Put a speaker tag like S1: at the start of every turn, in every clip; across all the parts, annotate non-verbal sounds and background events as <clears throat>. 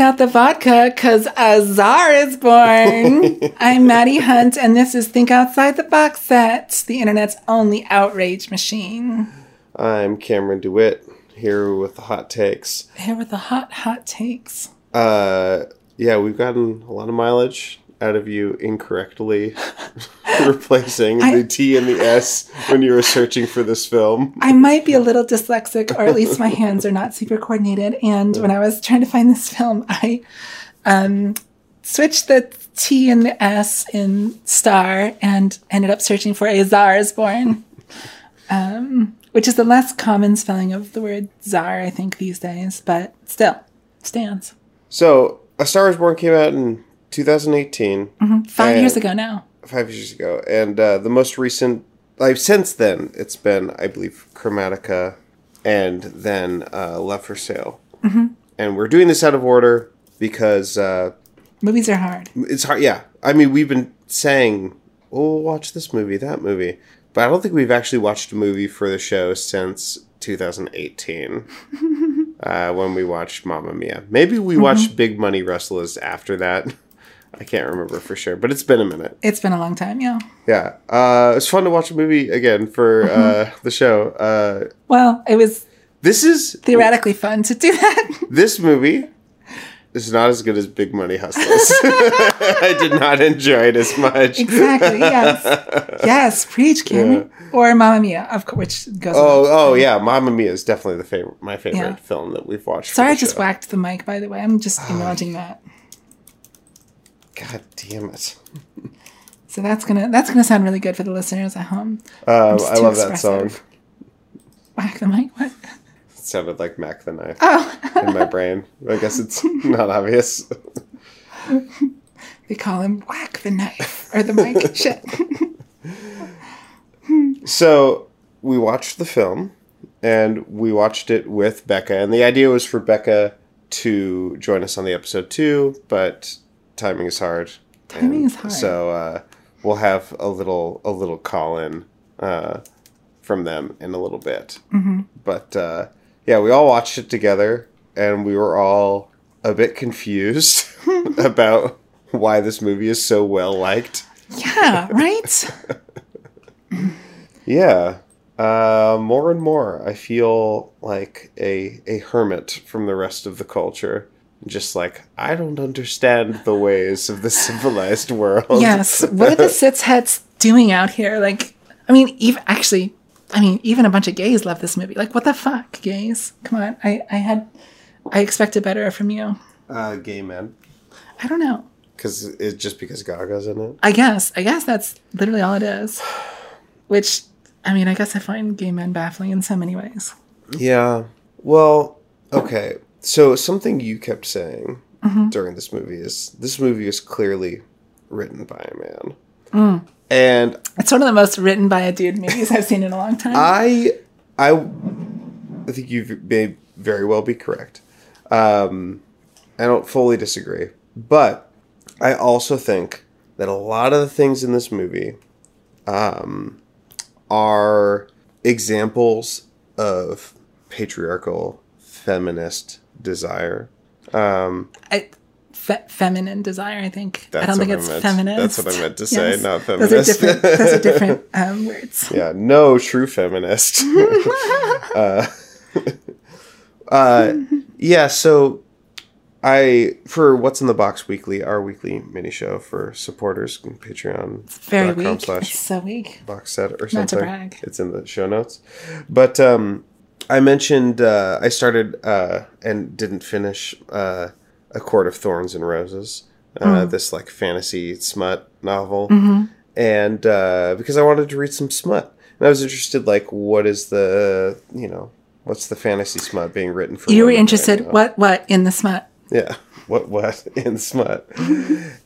S1: out the vodka because a czar is born. <laughs> I'm Maddie Hunt, and this is Think Outside the Box Set, the internet's only outrage machine.
S2: I'm Cameron DeWitt here with the hot takes.
S1: Here with the hot, hot takes.
S2: Uh, yeah, we've gotten a lot of mileage out of you incorrectly <laughs> <laughs> replacing
S1: I-
S2: the T and the S when you were searching for this film.
S1: I might be a little dyslexic, or at least my hands are not super coordinated. And when I was trying to find this film, I um, switched the T and the S in star and ended up searching for a Tsar is born, um, which is the less common spelling of the word czar, I think, these days, but still stands.
S2: So, A Star is Born came out in 2018,
S1: Five
S2: And-
S1: years ago now.
S2: five years ago, and uh, the most recent, like since then, it's been, I believe, Chromatica, and then uh, Love for Sale. Mm-hmm. And we're doing this out of order because uh,
S1: Movies are hard.
S2: it's hard. Yeah, I mean, we've been saying, "Oh, we'll watch this movie, that movie," but I don't think we've actually watched a movie for the show since 2018. <laughs> uh, when we watched Mamma Mia, maybe we watched Big Money Rustlers after that. <laughs> I can't remember for sure, but it's been a minute.
S1: It's been a long time, yeah.
S2: Yeah, uh, it's fun to watch a movie again for uh, the show. Uh,
S1: Well, it was
S2: this is
S1: theoretically fun to do that. <laughs>
S2: this movie is not as good as Big Money Hustlers. <laughs> I did not enjoy it as much.
S1: Exactly. Yes. <laughs> Yes. Preach, Cameron. Or Mamma Mia, of course, which goes.
S2: Oh, oh yeah, Mamma Mia is definitely the favorite, my favorite
S1: Yeah.
S2: film that we've watched.
S1: Sorry, I just
S2: show.
S1: whacked the mic. By the way, I'm just acknowledging that.
S2: God damn it!
S1: So that's gonna that's gonna sound really good for the listeners at home.
S2: Um, I love that song.
S1: expressive. Whack the mic. What?
S2: It sounded like Mac the Knife
S1: Oh,
S2: in my brain. I guess it's <laughs> not obvious.
S1: they call him whack the knife or the mic. <laughs> Shit.
S2: So we watched the film, and we watched it with Becca, and the idea was for Becca to join us on the episode too, but timing is hard.
S1: Timing
S2: And
S1: is hard.
S2: So uh, we'll have a little a little call in uh, from them in a little bit. Mm-hmm. But uh, yeah, we all watched it together, and we were all a bit confused <laughs> <laughs> about why this movie is so well liked.
S1: Yeah. Right. <laughs>
S2: Yeah. Uh, more and more, I feel like a a hermit from the rest of the culture. Just like I don't understand the ways of the civilized world.
S1: Yes. What are the <laughs> cishets doing out here? Like, I mean, even actually, I mean, even a bunch of gays love this movie. Like, what the fuck, gays? Come on. I I had I expected better from you.
S2: uh, gay men,
S1: I don't know.
S2: because it's just because Gaga's in it.
S1: I guess. I guess that's literally all it is. <sighs> Which, I mean, I guess I find gay men baffling in so many ways.
S2: Yeah. Well, okay. So something you kept saying during this movie is this movie is clearly written by a man. And
S1: It's one of the most written by a dude movies I've seen in a long time. <laughs>
S2: I I I think you may very well be correct. Um, I don't fully disagree, but I also think that a lot of the things in this movie um, are examples of patriarchal feminist desire. Um,
S1: I, fe- feminine desire, I think. I don't think it's
S2: meant.
S1: feminist.
S2: That's what I meant to say, not
S1: Those are
S2: feminist.
S1: different, those are different <laughs> um, words.
S2: yeah, no true feminist. <laughs> uh, <laughs> uh, yeah, so I for what's in the box weekly, our weekly mini show for supporters, Patreon.
S1: Very weak.
S2: slash
S1: It's so weak.
S2: box set or something.
S1: Not to brag.
S2: It's in the show notes. But um, I mentioned uh, I started uh, and didn't finish uh, A Court of Thorns and Roses, uh,
S1: Hmm.
S2: this like fantasy smut novel.
S1: Mm-hmm.
S2: And uh, because I wanted to read some smut. And I was interested, like, what is the, you know, what's the fantasy smut being written for?
S1: You were
S2: women right
S1: interested, what, what, in the smut?
S2: Yeah. <laughs> What what in smut.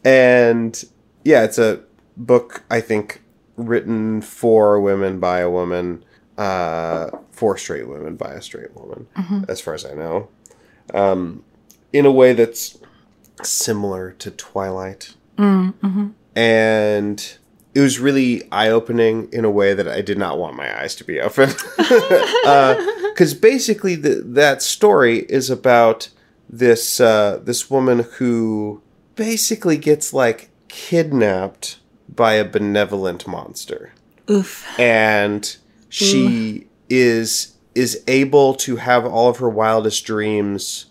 S2: and yeah, it's a book I think written for women by a woman, uh for straight women by a straight woman, as far as I know. Um in a way that's similar to Twilight. And it was really eye opening in a way that I did not want my eyes to be open. <laughs> Because basically, the, that story is about this uh, this woman who basically gets like kidnapped by a benevolent monster
S1: Oof.
S2: and she mm. is is able to have all of her wildest dreams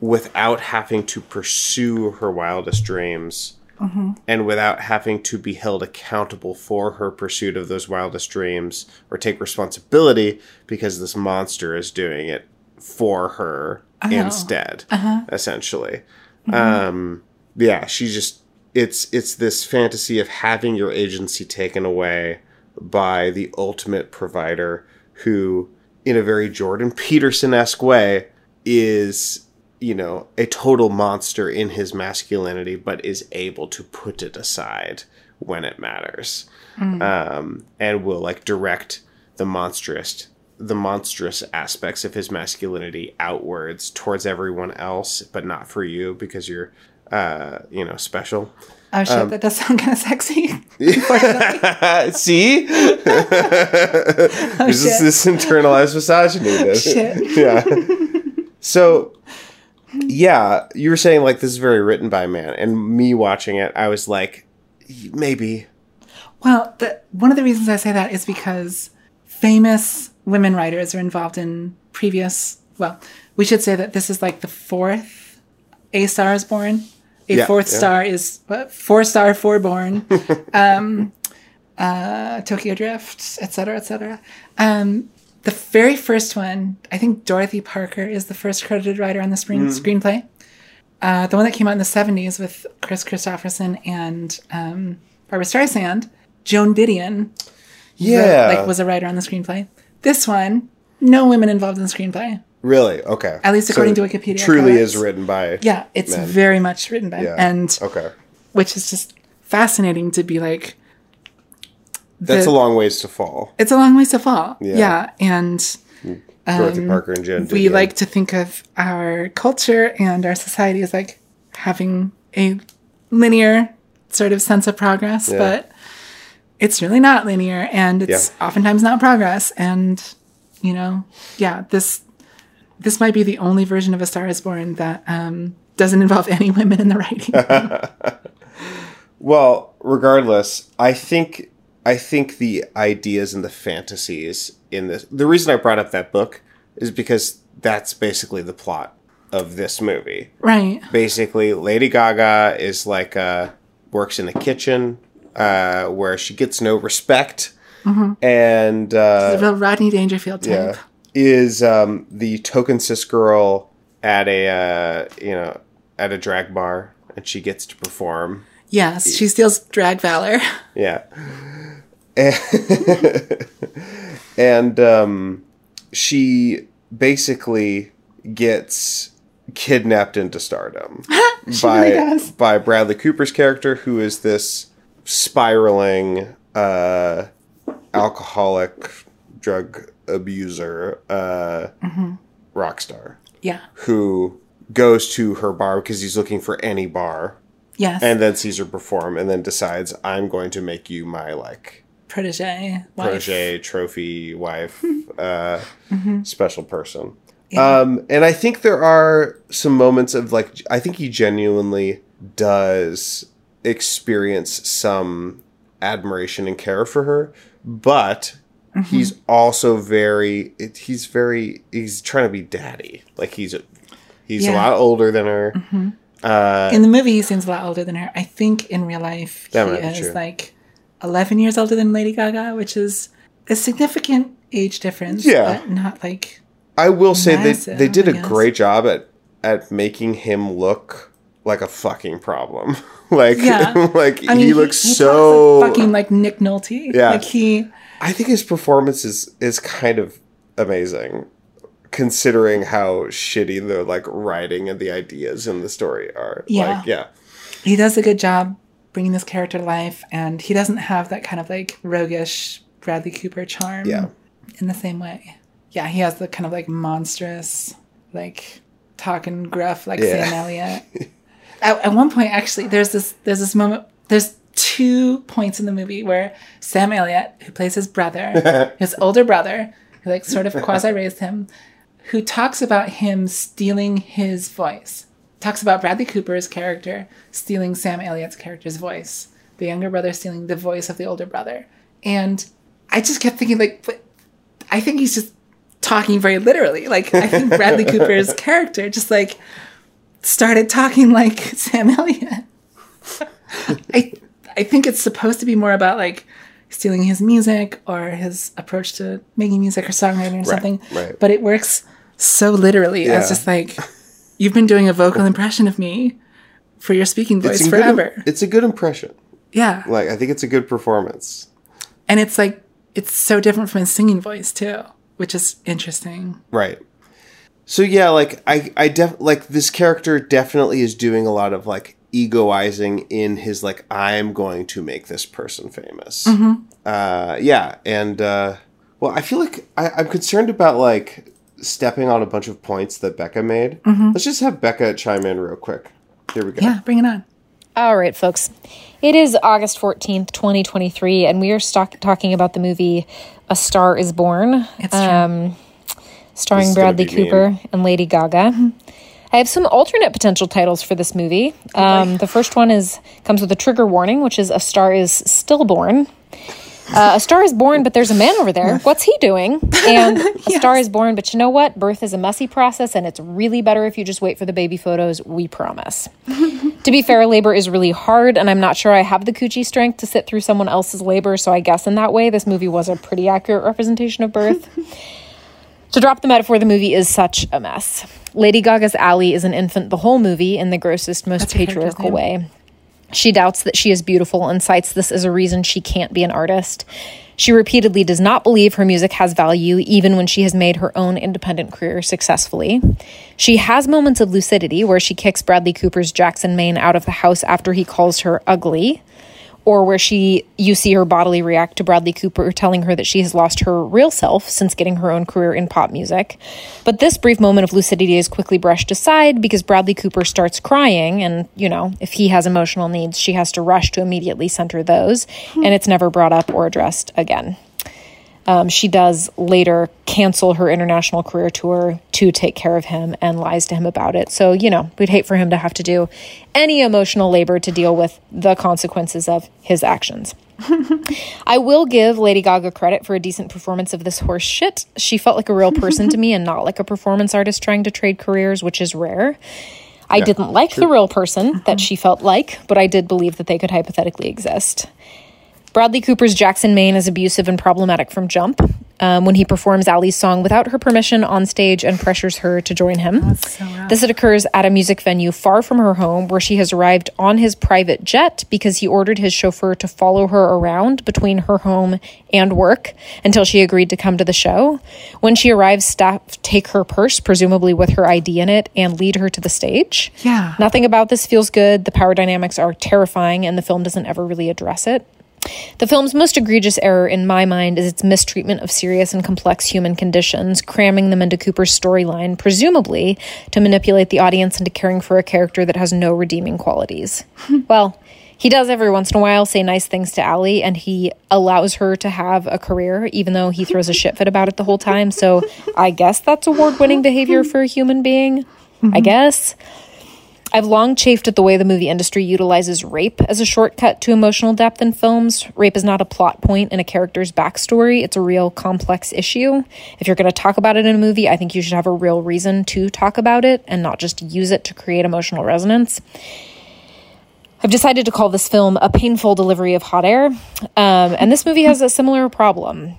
S2: without having to pursue her wildest dreams mm-hmm. and without having to be held accountable for her pursuit of those wildest dreams or take responsibility because this monster is doing it for her instead uh-huh. essentially. Mm-hmm. Um yeah she just it's it's this fantasy of having your agency taken away by the ultimate provider who in a very jordan peterson-esque way is you know a total monster in his masculinity but is able to put it aside when it matters. Um, and will like direct the monstrous the monstrous aspects of his masculinity outwards towards everyone else but not for you because you're uh, you know special
S1: Oh shit,
S2: Um,
S1: that does sound kind of sexy. <laughs> <laughs>
S2: See? <laughs> There's just
S1: shit.
S2: this internalized misogyny. that-
S1: Shit.
S2: Yeah. So, yeah, you were saying like this is very written by a man, and me watching it, I was like, maybe.
S1: Well, the, one of the reasons I say that is because famous women writers are involved in previous. Well, we should say that this is like the fourth A Star is Born. A
S2: Yeah,
S1: fourth
S2: yeah.
S1: star is what? Four star, four born. <laughs> um, uh, Tokyo Drift, etc., etc. Um, the very first one, I think Dorothy Parker is the first credited writer on the spring screenplay. Uh, the one that came out in the 70s with Kris Kristofferson and um, Barbra Streisand, Joan Didion
S2: Yeah.
S1: like was a writer on the screenplay. This one, no women involved in the screenplay.
S2: Really okay.
S1: At least according
S2: So
S1: to Wikipedia, It
S2: Truly
S1: correct?
S2: is written by.
S1: Yeah, it's
S2: Men.
S1: very much written by
S2: Yeah.
S1: and
S2: okay.
S1: which is just fascinating to be like
S2: That's a long ways to fall.
S1: it's a long ways to fall.
S2: Yeah.
S1: Yeah, and
S2: Dorothy Parker and Jen.
S1: Um, we like to think of our culture and our society as like having a linear sort of sense of progress,
S2: Yeah.
S1: but it's really not linear and it's
S2: Yeah.
S1: oftentimes not progress. And, you know, yeah, this this might be the only version of A Star is Born that um, doesn't involve any women in the writing. <laughs>
S2: Well, regardless, I think I think the ideas and the fantasies in this the reason I brought up that book is because that's basically the plot of this movie.
S1: right.
S2: Basically, Lady Gaga is like uh works in the kitchen uh where she gets no respect and uh
S1: The real Rodney Dangerfield type.
S2: yeah, is um the token cis girl at a uh you know at a drag bar and she gets to perform
S1: Yes, she steals drag valor. <laughs>
S2: Yeah. And, <laughs> and um, she basically gets kidnapped into stardom <laughs> by
S1: really
S2: by Bradley Cooper's character, who is this spiraling uh, alcoholic drug abuser uh,
S1: Mm-hmm.
S2: rock star
S1: Yeah.
S2: who goes to her bar because he's looking for any bar
S1: Yes.
S2: and then sees her perform and then decides i'm going to make you my like
S1: protege.
S2: protege trophy wife uh
S1: Mm-hmm.
S2: special person um and i think there are some moments of like i think he genuinely does experience some admiration and care for her but
S1: Mm-hmm.
S2: he's also very it, he's very he's trying to be daddy like he's he's a lot older than her uh
S1: In the movie, he seems a lot older than her. I think in real life,
S2: That
S1: he is like 11 years older than Lady Gaga, which is a significant age difference.
S2: Yeah.
S1: But not like,
S2: I will say they
S1: Massive,
S2: they did
S1: I
S2: a
S1: guess.
S2: great job at at making him look like a fucking problem. <laughs> like
S1: Yeah. <laughs>
S2: like
S1: I mean,
S2: he looks
S1: talks
S2: so
S1: fucking like Nick Nolte.
S2: Yeah.
S1: Like he,
S2: I think his performance is is kind of amazing considering how shitty the like writing and the ideas in the story are.
S1: Yeah.
S2: Like yeah.
S1: he does a good job bringing this character to life, and he doesn't have that kind of like roguish Bradley Cooper charm.
S2: Yeah.
S1: In the same way. Yeah, he has the kind of like monstrous, like talking gruff like
S2: Yeah.
S1: Sam Elliott. <laughs> at, at one point, actually, there's this there's this moment. There's two points in the movie where Sam Elliott, who plays his brother, <laughs> his older brother, who like sort of quasi raised him, who talks about him stealing his voice. Talks about Bradley Cooper's character stealing Sam Elliott's character's voice, the younger brother stealing the voice of the older brother. And I just kept thinking, like, but I think he's just talking very literally. Like, I think Bradley <laughs> Cooper's character just like started talking like <laughs> Sam Elliott. I I think it's supposed to be more about like stealing his music or his approach to making music or songwriting or something.
S2: right.
S1: But it works so literally
S2: Yeah.
S1: as just like you've been doing a vocal impression of me for your speaking voice
S2: It's a good-
S1: forever.
S2: it's a good impression.
S1: yeah.
S2: Like I think it's a good performance.
S1: And it's like it's so different from his singing voice too, which is interesting.
S2: Right. So yeah, like I I def like this character definitely is doing a lot of like egoizing in his like I'm going to make this person famous. Uh yeah, and uh well I feel like I, I'm concerned about like stepping on a bunch of points that Becca made. Let's just have Becca chime in real quick. Here we go.
S1: Yeah, bring it on.
S3: All right, folks. It is August 14th, 2023, and we are stock- talking about the movie A Star is Born,
S1: It's true.
S3: um, starring
S2: This is gonna
S3: Bradley
S2: be mean.
S3: Cooper and Lady Gaga. I have some alternate potential titles for this movie. Um, the first one is comes with a trigger warning, which is A Star is Stillborn. Uh, a star is born, but there's a man over there. What's he doing? <laughs> And a star is born, but you know what? Birth is a messy process, and it's really better if you just wait for the baby photos. We promise. <laughs> to be fair, labor is really hard, and I'm not sure I have the coochie strength to sit through someone else's labor. So I guess in that way, this movie was a pretty accurate representation of birth. <laughs> To drop the metaphor, the movie is such a mess. Lady Gaga's Ally is an infant the whole movie in the grossest, most
S1: That's
S3: patriarchal way. She doubts that she is beautiful and cites this as a reason she can't be an artist. She repeatedly does not believe her music has value, even when she has made her own independent career successfully. She has moments of lucidity where she kicks Bradley Cooper's Jackson Maine out of the house after he calls her ugly or where she you see her bodily react to Bradley Cooper telling her that she has lost her real self since getting her own career in pop music. But this brief moment of lucidity is quickly brushed aside because Bradley Cooper starts crying and, you know, if he has emotional needs, she has to rush to immediately center those and it's never brought up or addressed again. Um, she does later cancel her international career tour to take care of him and lies to him about it. So, you know, we'd hate for him to have to do any emotional labor to deal with the consequences of his actions. <laughs> I will give Lady Gaga credit for a decent performance of this horse shit. She felt like a real person to me and not like a performance artist trying to trade careers, which is rare. I didn't like the real person that she felt like, but I did believe that they could hypothetically exist. Bradley Cooper's Jackson Maine is abusive and problematic from jump. Um, when he performs Ally's song without her permission on stage and pressures her to join him.
S1: so.
S3: This occurs at a music venue far from her home where she has arrived on his private jet because he ordered his chauffeur to follow her around between her home and work until she agreed to come to the show. When she arrives, staff take her purse, presumably with her ID in it, and lead her to the stage.
S1: Yeah.
S3: Nothing about this feels good. The power dynamics are terrifying, and the film doesn't ever really address it. The film's most egregious error, in my mind, is its mistreatment of serious and complex human conditions, cramming them into Cooper's storyline, presumably to manipulate the audience into caring for a character that has no redeeming qualities. <laughs> well, he does every once in a while say nice things to Ally, and he allows her to have a career, even though he throws a <laughs> shit fit about it the whole time. So I guess that's award winning <laughs> behavior for a human being. I mm-hmm. guess. I've long chafed at the way the movie industry utilizes rape as a shortcut to emotional depth in films. Rape is not a plot point in a character's backstory, it's a real complex issue. If you're going to talk about it in a movie, I think you should have a real reason to talk about it and not just use it to create emotional resonance. I've decided to call this film a painful delivery of hot air. Um, and this movie has a similar problem,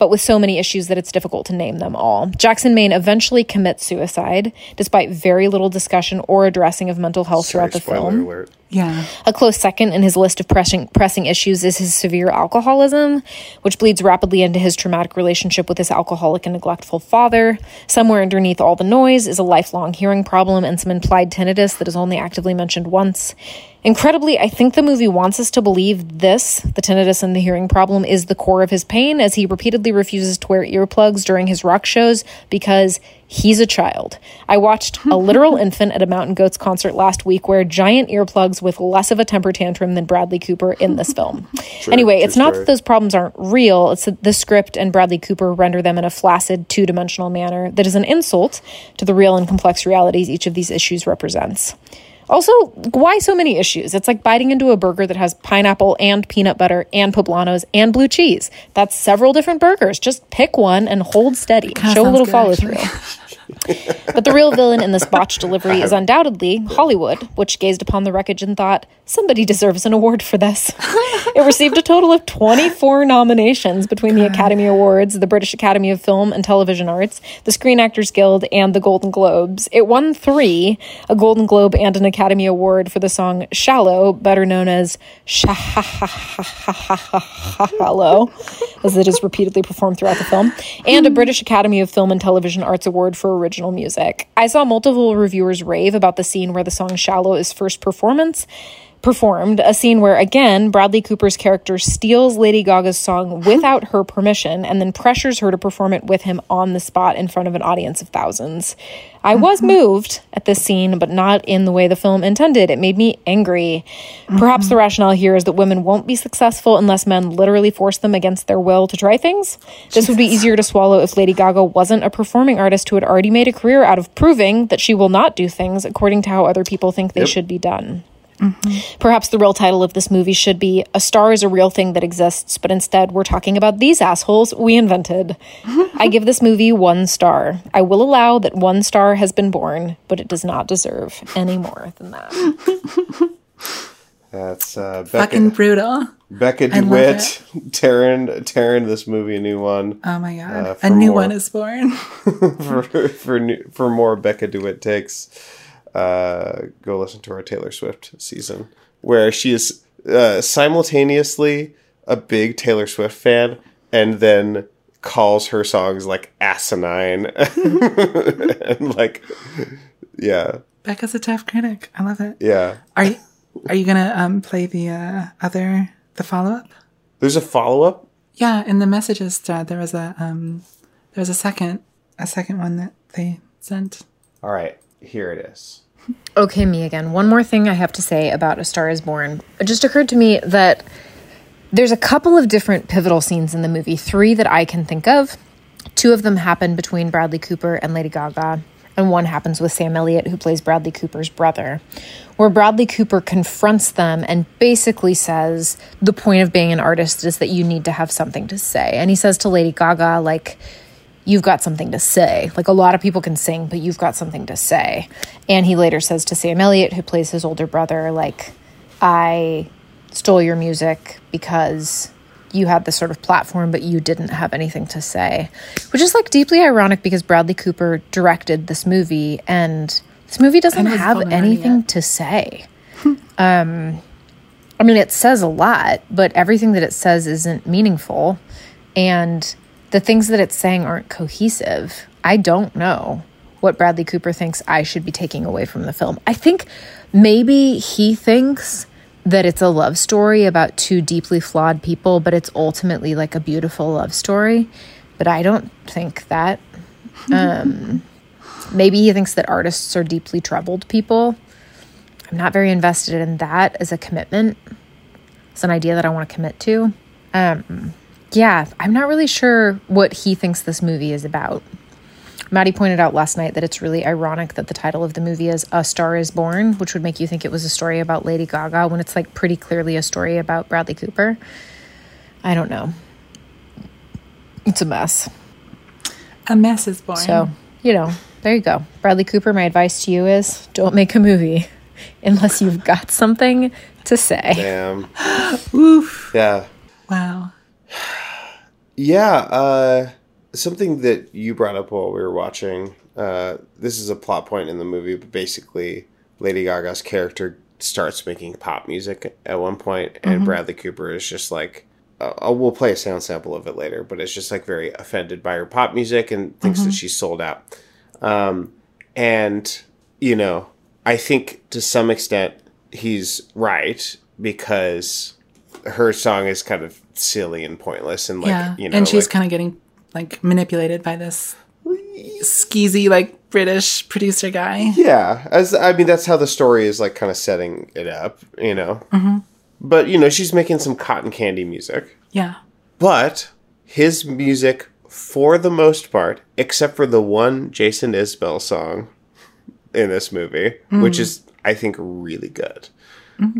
S3: but with so many issues that it's difficult to name them all. Jackson Maine eventually commits suicide, despite very little discussion or addressing of mental health
S2: Sorry,
S3: throughout the film.
S2: alert.
S1: Yeah.
S3: A close second in his list of pressing, pressing issues is his severe alcoholism, which bleeds rapidly into his traumatic relationship with his alcoholic and neglectful father. Somewhere underneath all the noise is a lifelong hearing problem and some implied tinnitus that is only actively mentioned once. Incredibly, I think the movie wants us to believe this, the tinnitus and the hearing problem, is the core of his pain, as he repeatedly refuses to wear earplugs during his rock shows because He's a child. I watched a <laughs> literal infant at a Mountain Goats concert last week wear giant earplugs with less of a temper tantrum than Bradley Cooper in this film. <laughs> anyway,
S2: true
S3: it's not
S2: story.
S3: that those problems aren't real, it's that the script and Bradley Cooper render them in a flaccid, two dimensional manner that is an insult to the real and complex realities each of these issues represents. Also, why so many issues? It's like biting into a burger that has pineapple and peanut butter and poblanos and blue cheese. That's several different burgers. Just pick one and hold steady. Show a little follow through. <laughs> But the real villain in this botched delivery is <laughs> undoubtedly Hollywood, which gazed upon the wreckage and thought, somebody deserves an award for this. it received a total of 24 nominations between the Academy Awards, the British Academy of Film and Television Arts, the Screen Actors Guild, and the Golden Globes. It won three a Golden Globe and an Academy Award for the song Shallow, better known as Shallow, as it is repeatedly performed throughout the film, and a British Academy of Film and Television Arts Award for original music. I saw multiple reviewers rave about the scene where the song Shallow is first performance performed, a scene where again Bradley Cooper's character steals Lady Gaga's song <laughs> without her permission and then pressures her to perform it with him on the spot in front of an audience of thousands. I was mm-hmm. moved at this scene, but not in the way the film intended. It made me angry. Perhaps the mm-hmm. rationale here is that women won't be successful unless men literally force them against their will to try things. This would be easier to swallow if Lady Gaga wasn't a performing artist who had already made a career out of proving that she will not do things according to how other people think they should be done. Perhaps the real title of this movie should be A Star is a Real Thing That Exists, but instead we're talking about these assholes we invented. I give this movie one star. I will allow that one star has been born, but it does not deserve any more than that.
S2: That's uh, Becca,
S1: Fucking brutal.
S2: Becca DeWitt tearing tearing this movie a new one
S1: Oh my god.
S2: Uh,
S1: a new
S2: more.
S1: one is born. <laughs>
S2: for for new, for more Becca DeWitt takes. Uh, go listen to our Taylor Swift season where she is uh, simultaneously a big Taylor Swift fan and then calls her songs like asinine <laughs> and like yeah
S1: Becca's a tough critic. I love it.
S2: yeah.
S1: Are you are you gonna um play the uh, other the follow up?
S2: There's a follow up.
S1: Yeah, in the messages thread there was a um there was a second a second one that they sent.
S2: All right, here it is.
S3: Okay, me again. One more thing I have to say about A Star is Born. It just occurred to me that there's a couple of different pivotal scenes in the movie, three that I can think of. Two of them happen between Bradley Cooper and Lady Gaga, and one happens with Sam Elliott, who plays Bradley Cooper's brother, where Bradley Cooper confronts them and basically says the point of being an artist is that you need to have something to say. And he says to Lady Gaga, like, you've got something to say. Like a lot of people can sing, but you've got something to say. And he later says to Sam Elliott, who plays his older brother, like, I stole your music because you had this sort of platform, but you didn't have anything to say. Which is like deeply ironic because Bradley Cooper directed this movie and this movie doesn't have
S1: filmed it already
S3: anything to say. <laughs> um, I mean, it says a lot, but everything that it says isn't meaningful. And the things that it's saying aren't cohesive. I don't know what Bradley Cooper thinks I should be taking away from the film. I think maybe he thinks that it's a love story about two deeply flawed people, but it's ultimately like a beautiful love story. But I don't think that. <laughs> Um, maybe he thinks that artists are deeply troubled people. I'm not very invested in that as a commitment. It's an idea that I want to commit to. Um, yeah, I'm not really sure what he thinks this movie is about. Maddie pointed out last night that it's really ironic that the title of the movie is A Star is Born, which would make you think it was a story about Lady Gaga when it's like pretty clearly a story about Bradley Cooper. I don't know. It's a mess.
S1: A mess is born.
S3: So, you know, there you go. Bradley Cooper, my advice to you is don't make a movie <laughs> unless you've got something to say.
S2: Damn. <gasps>
S1: Oof.
S2: Yeah.
S1: Wow.
S2: Yeah, uh, something that you brought up while we were watching. Uh, this is a plot point in the movie, but basically, Lady Gaga's character starts making pop music at one point, and Bradley Cooper is just like, uh, we'll play a sound sample of it later, but it's just like very offended by her pop music and thinks that she's sold out. Um, and you know, I think to some extent he's right because her song is kind of silly and pointless and like
S1: yeah.
S2: you know
S1: and she's
S2: like-
S1: kind of getting like manipulated by this skeezy like British producer guy.
S2: Yeah, as I mean, that's how the story is like kind of setting it up, you know.
S1: Mm-hmm.
S2: But you know, she's making some cotton candy music.
S1: Yeah.
S2: But his music, for the most part, except for the one Jason Isbell song in this movie, which is I think really good.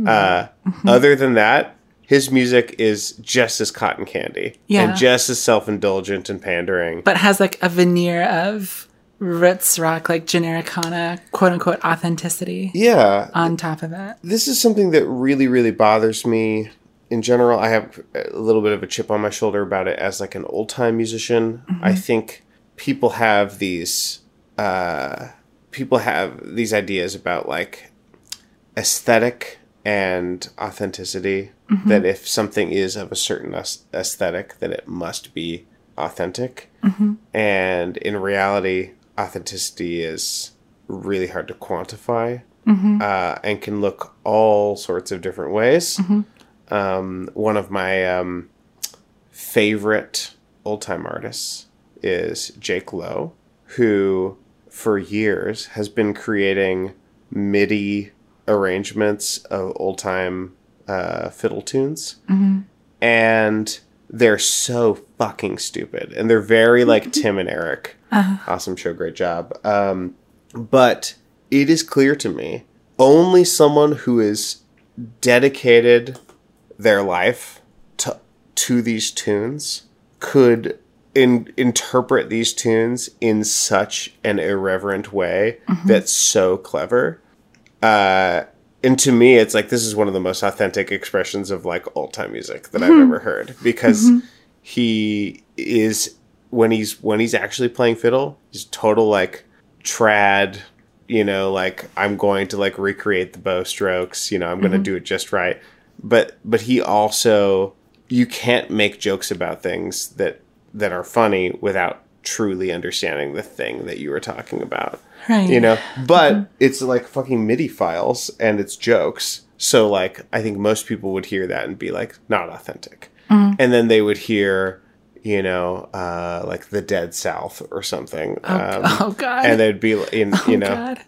S2: Uh, Other than that, his music is just as cotton candy
S1: Yeah.
S2: and just as self indulgent and pandering.
S1: But has like a veneer of roots rock, like genericana, quote unquote authenticity
S2: Yeah,
S1: on top of it.
S2: this is something that really really bothers me in general i have a little bit of a chip on my shoulder about it as like an old time musician i think people have these uh people have these ideas about like aesthetic and authenticity that if something is of a certain aesthetic that it must be authentic. And in reality authenticity is really hard to quantify uh, and can look all sorts of different ways. Um, one of my um, favorite old time artists is Jake Lowe, who for years has been creating MIDI arrangements of old time uh, fiddle tunes. And they're so fucking stupid. And they're very like <laughs> Tim and Eric. Awesome show, great job. Um, but it is clear to me only someone who is dedicated their life to to these tunes could in, interpret these tunes in such an irreverent way that's so clever. Uh, and to me, it's like this is one of the most authentic expressions of like old time music that I've mm-hmm. ever heard because mm-hmm. he is when he's when he's actually playing fiddle, he's total like trad, you know, like I'm going to like recreate the bow strokes, you know, I'm going to mm-hmm. do it just right. But but he also you can't make jokes about things that that are funny without truly understanding the thing that you were talking about.
S1: Right.
S2: You know, but it's like fucking MIDI files and it's jokes. So like I think most people would hear that and be like not authentic. And then they would hear, you know, uh like the Dead South or something. um, <laughs>
S1: oh God.
S2: and they'd be in <laughs> you
S1: oh
S2: know
S1: God.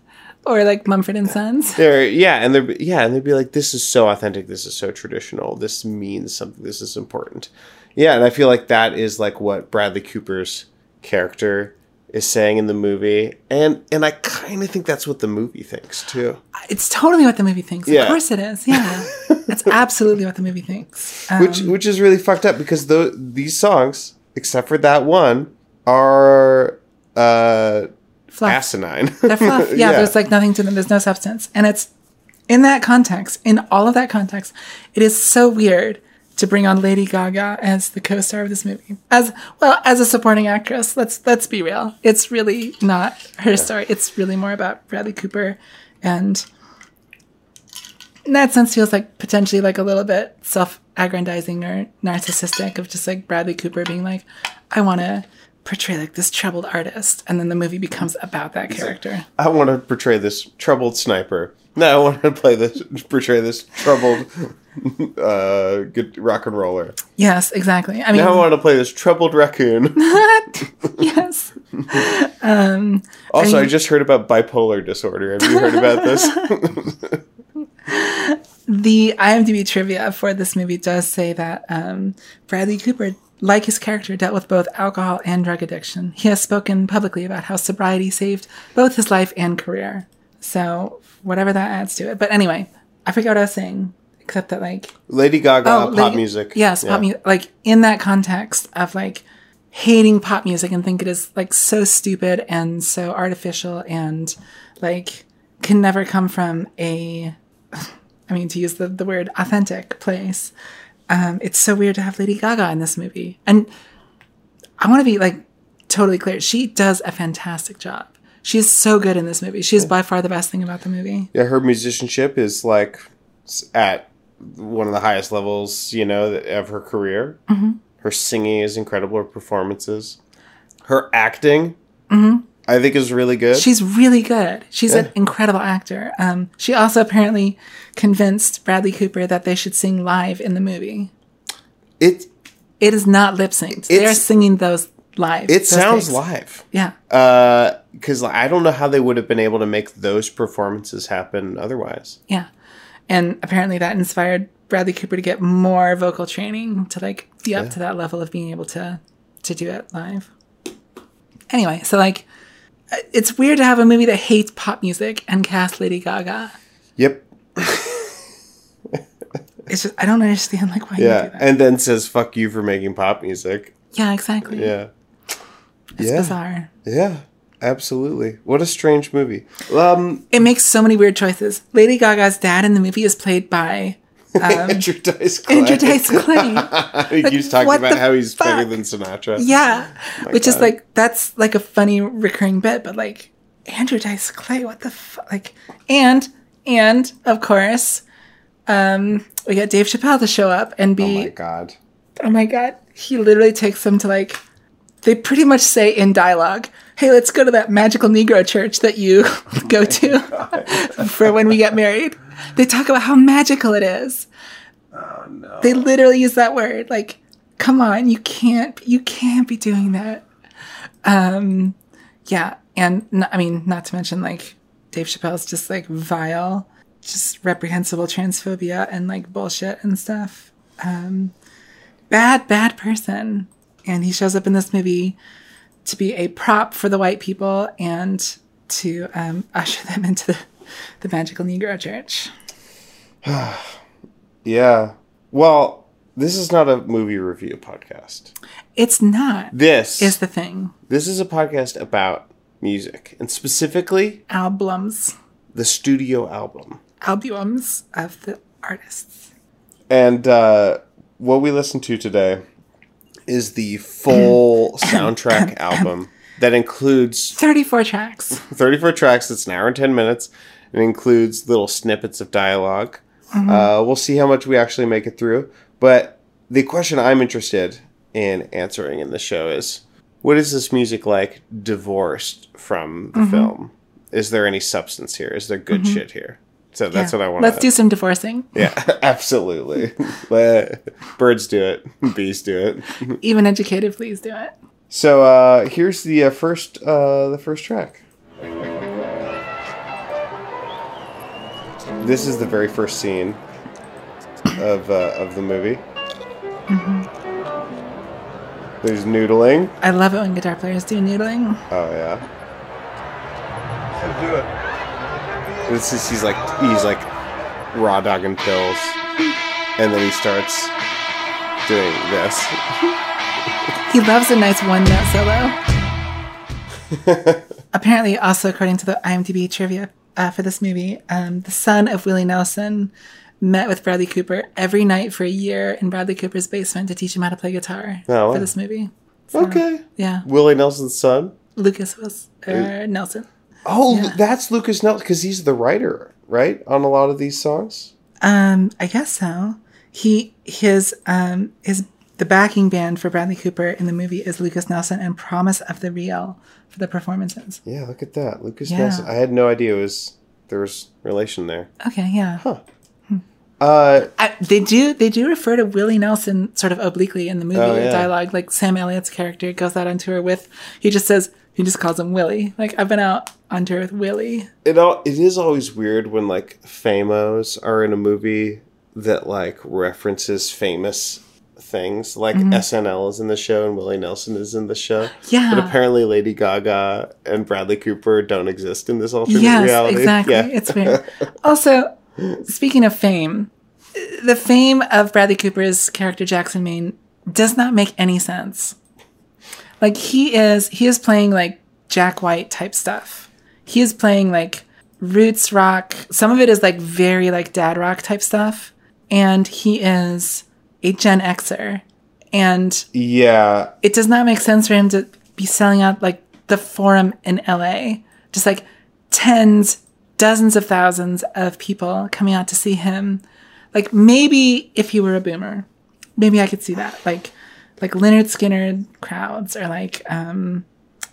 S1: Or like Mumford and Sons.
S2: they're yeah, and they're yeah, and they'd be like, "This is so authentic. This is so traditional. This means something. This is important." Yeah, and I feel like that is like what Bradley Cooper's character is saying in the movie, and and I kind of think that's what the movie thinks too.
S1: It's totally what the movie thinks.
S2: Yeah.
S1: Of course it is. Yeah. <laughs> That's absolutely what the movie thinks. Um,
S2: Which which is really fucked up because the these songs, except for that one, are uh
S1: fluff.
S2: asinine.
S1: They're fluff. <laughs> Yeah, there's like nothing to them. There's no substance. And it's in that context, in all of that context, it is so weird to bring on Lady Gaga as the co-star of this movie. As well as a supporting actress. Let's let's be real. It's really not her story. It's really more about Bradley Cooper and in that sense feels like potentially like a little bit self-aggrandizing or narcissistic of just like Bradley Cooper being like, I want to portray like this troubled artist, and then the movie becomes about that character.
S2: I want to portray this troubled sniper. No, I want to play this portray this troubled <laughs> uh good rock and roller.
S1: Yes, exactly. I mean,
S2: Now I want to play this troubled raccoon. <laughs>
S1: yes. <laughs>
S2: Also, I
S1: you-
S2: just heard about bipolar disorder. Have you heard about this?
S1: The IMDb trivia for this movie does say that um, Bradley Cooper, like his character, dealt with both alcohol and drug addiction. He has spoken publicly about how sobriety saved both his life and career. So, whatever that adds to it. But anyway, I forgot what I was saying, except that, like,
S2: Lady Gaga, pop
S1: Oh, Lady-
S2: music.
S1: Yes,
S2: Yeah.
S1: pop music. Like in that context of like hating pop music and think it is like so stupid and so artificial and like can never come from a, <laughs> I mean, to use the, the word authentic place. Um, it's so weird to have Lady Gaga in this movie. And I want to be like totally clear. She does a fantastic job. She is so good in this movie. She is by far the best thing about the movie.
S2: Yeah, her musicianship is like at one of the highest levels, you know, of her career.
S1: Mm-hmm.
S2: Her singing is incredible. Her performances, her acting,
S1: Mm-hmm.
S2: I think is really good.
S1: She's really good. She's an incredible actor. Um, she also apparently convinced Bradley Cooper that they should sing live in the movie.
S2: it
S1: It is not lip synced. They are singing those live.
S2: It
S1: those
S2: sounds
S1: takes.
S2: live.
S1: Yeah.
S2: Because I don't know how they would have been able to make those performances happen otherwise.
S1: Yeah. And apparently that inspired Bradley Cooper to get more vocal training to like be up to that level of being able to to do it live. Anyway, so like uh, it's weird to have a movie that hates pop music and cast Lady Gaga.
S2: Yep.
S1: It's just I don't understand like why you
S2: Yeah.
S1: do that.
S2: And then says "fuck you" for making pop music.
S1: yeah, exactly.
S2: Yeah.
S1: It's
S2: yeah.
S1: bizarre.
S2: Yeah. Absolutely. What a strange movie. Um,
S1: It makes so many weird choices. Lady Gaga's dad in the movie is played by <laughs>
S2: Andrew Dice Clay.
S1: Andrew Dice Clay. <laughs>
S2: he keeps talking about how he's better
S1: fuck?
S2: than Sinatra.
S1: Yeah. Which is like that's like a funny recurring bit, but like Andrew Dice Clay, what the fuck? Like and and of course, um, we got Dave Chappelle to show up and be.
S2: Oh my god.
S1: oh my god, he literally takes them to like they pretty much say in dialogue, "Hey, let's go to that magical Negro church that you <laughs> go to <laughs> for when we get married." They talk about how magical it is. Oh no! They literally use that word. Like, come on, you can't, you can't be doing that. Um, yeah, and n- I mean, not to mention like Dave Chappelle's just like vile, just reprehensible transphobia and like bullshit and stuff. Um, bad, bad person. And he shows up in this movie to be a prop for the white people and to um, <laughs> usher them into the, the magical Negro church. <sighs>
S2: Yeah. Well, this is not a movie review podcast.
S1: It's not,
S2: This
S1: is the thing.
S2: this is a podcast about music and specifically
S1: Albums,
S2: the studio album.
S1: albums of the artists.
S2: And uh, what we listened to today is the full <coughs> soundtrack <coughs> album that includes
S1: 34 tracks.
S2: 34 tracks. It's an hour and 10 minutes. It includes little snippets of dialog mm-hmm. Uh, we'll see how much we actually make it through. But the question I'm interested in answering in the show is what is this music like divorced from the mm-hmm. film? Is there any substance here? Is there good mm-hmm. shit here? So that's
S1: Yeah.
S2: what I want
S1: Let's do some divorcing.
S2: Yeah, <laughs> absolutely. Let- Birds do it. Bees do it.
S1: Even educated, please do it.
S2: So uh, here's the uh, first uh, the first track. This is the very first scene of uh, of the movie. There's noodling.
S1: I love it when guitar players do noodling.
S2: Oh yeah. This is he's like he's like raw dogging pills, and then he starts doing this.
S1: He loves a nice one note solo. <laughs> Apparently, also according to the IMDb trivia uh, for this movie, um, the son of Willie Nelson met with Bradley Cooper every night for a year in Bradley Cooper's basement to teach him how to play guitar
S2: Oh, wow.
S1: for this movie. So,
S2: Okay.
S1: Yeah,
S2: Willie Nelson's son.
S1: Lukas was or Nelson.
S2: Oh,
S1: Yeah.
S2: that's Lukas Nelson because he's the writer, right, on a lot of these songs.
S1: Um, I guess so. He his um his the backing band for Bradley Cooper in the movie is Lukas Nelson and Promise of the Real for the performances.
S2: Yeah, look at that, Lukas
S1: Yeah.
S2: Nelson. I had no idea it was there was relation there.
S1: Okay, yeah.
S2: Uh,
S1: I, they do they do refer to Willie Nelson sort of obliquely in the movie
S2: Oh, yeah.
S1: dialogue. Like Sam Elliott's character goes out on tour with he just says he just calls him Willie. Like I've been out on tour with Willie.
S2: it all it is always weird when like famos are in a movie that like references famous things. Like
S1: Mm-hmm.
S2: SNL is in the show and Willie Nelson is in the show.
S1: Yeah.
S2: But apparently Lady Gaga and Bradley Cooper don't exist in this alternate
S1: Yes,
S2: reality.
S1: exactly.
S2: Yeah.
S1: It's weird. also, speaking of fame, the fame of Bradley Cooper's character Jackson Maine does not make any sense. Like he is he is playing like Jack White type stuff. He is playing like roots rock. Some of it is like very like dad rock type stuff. And he is a Gen Xer. And
S2: yeah.
S1: it does not make sense for him to be selling out like the forum in LA. Just like tens, dozens of thousands of people coming out to see him. Like maybe if he were a boomer, maybe I could see that. Like like Lynyrd Skynyrd crowds or like um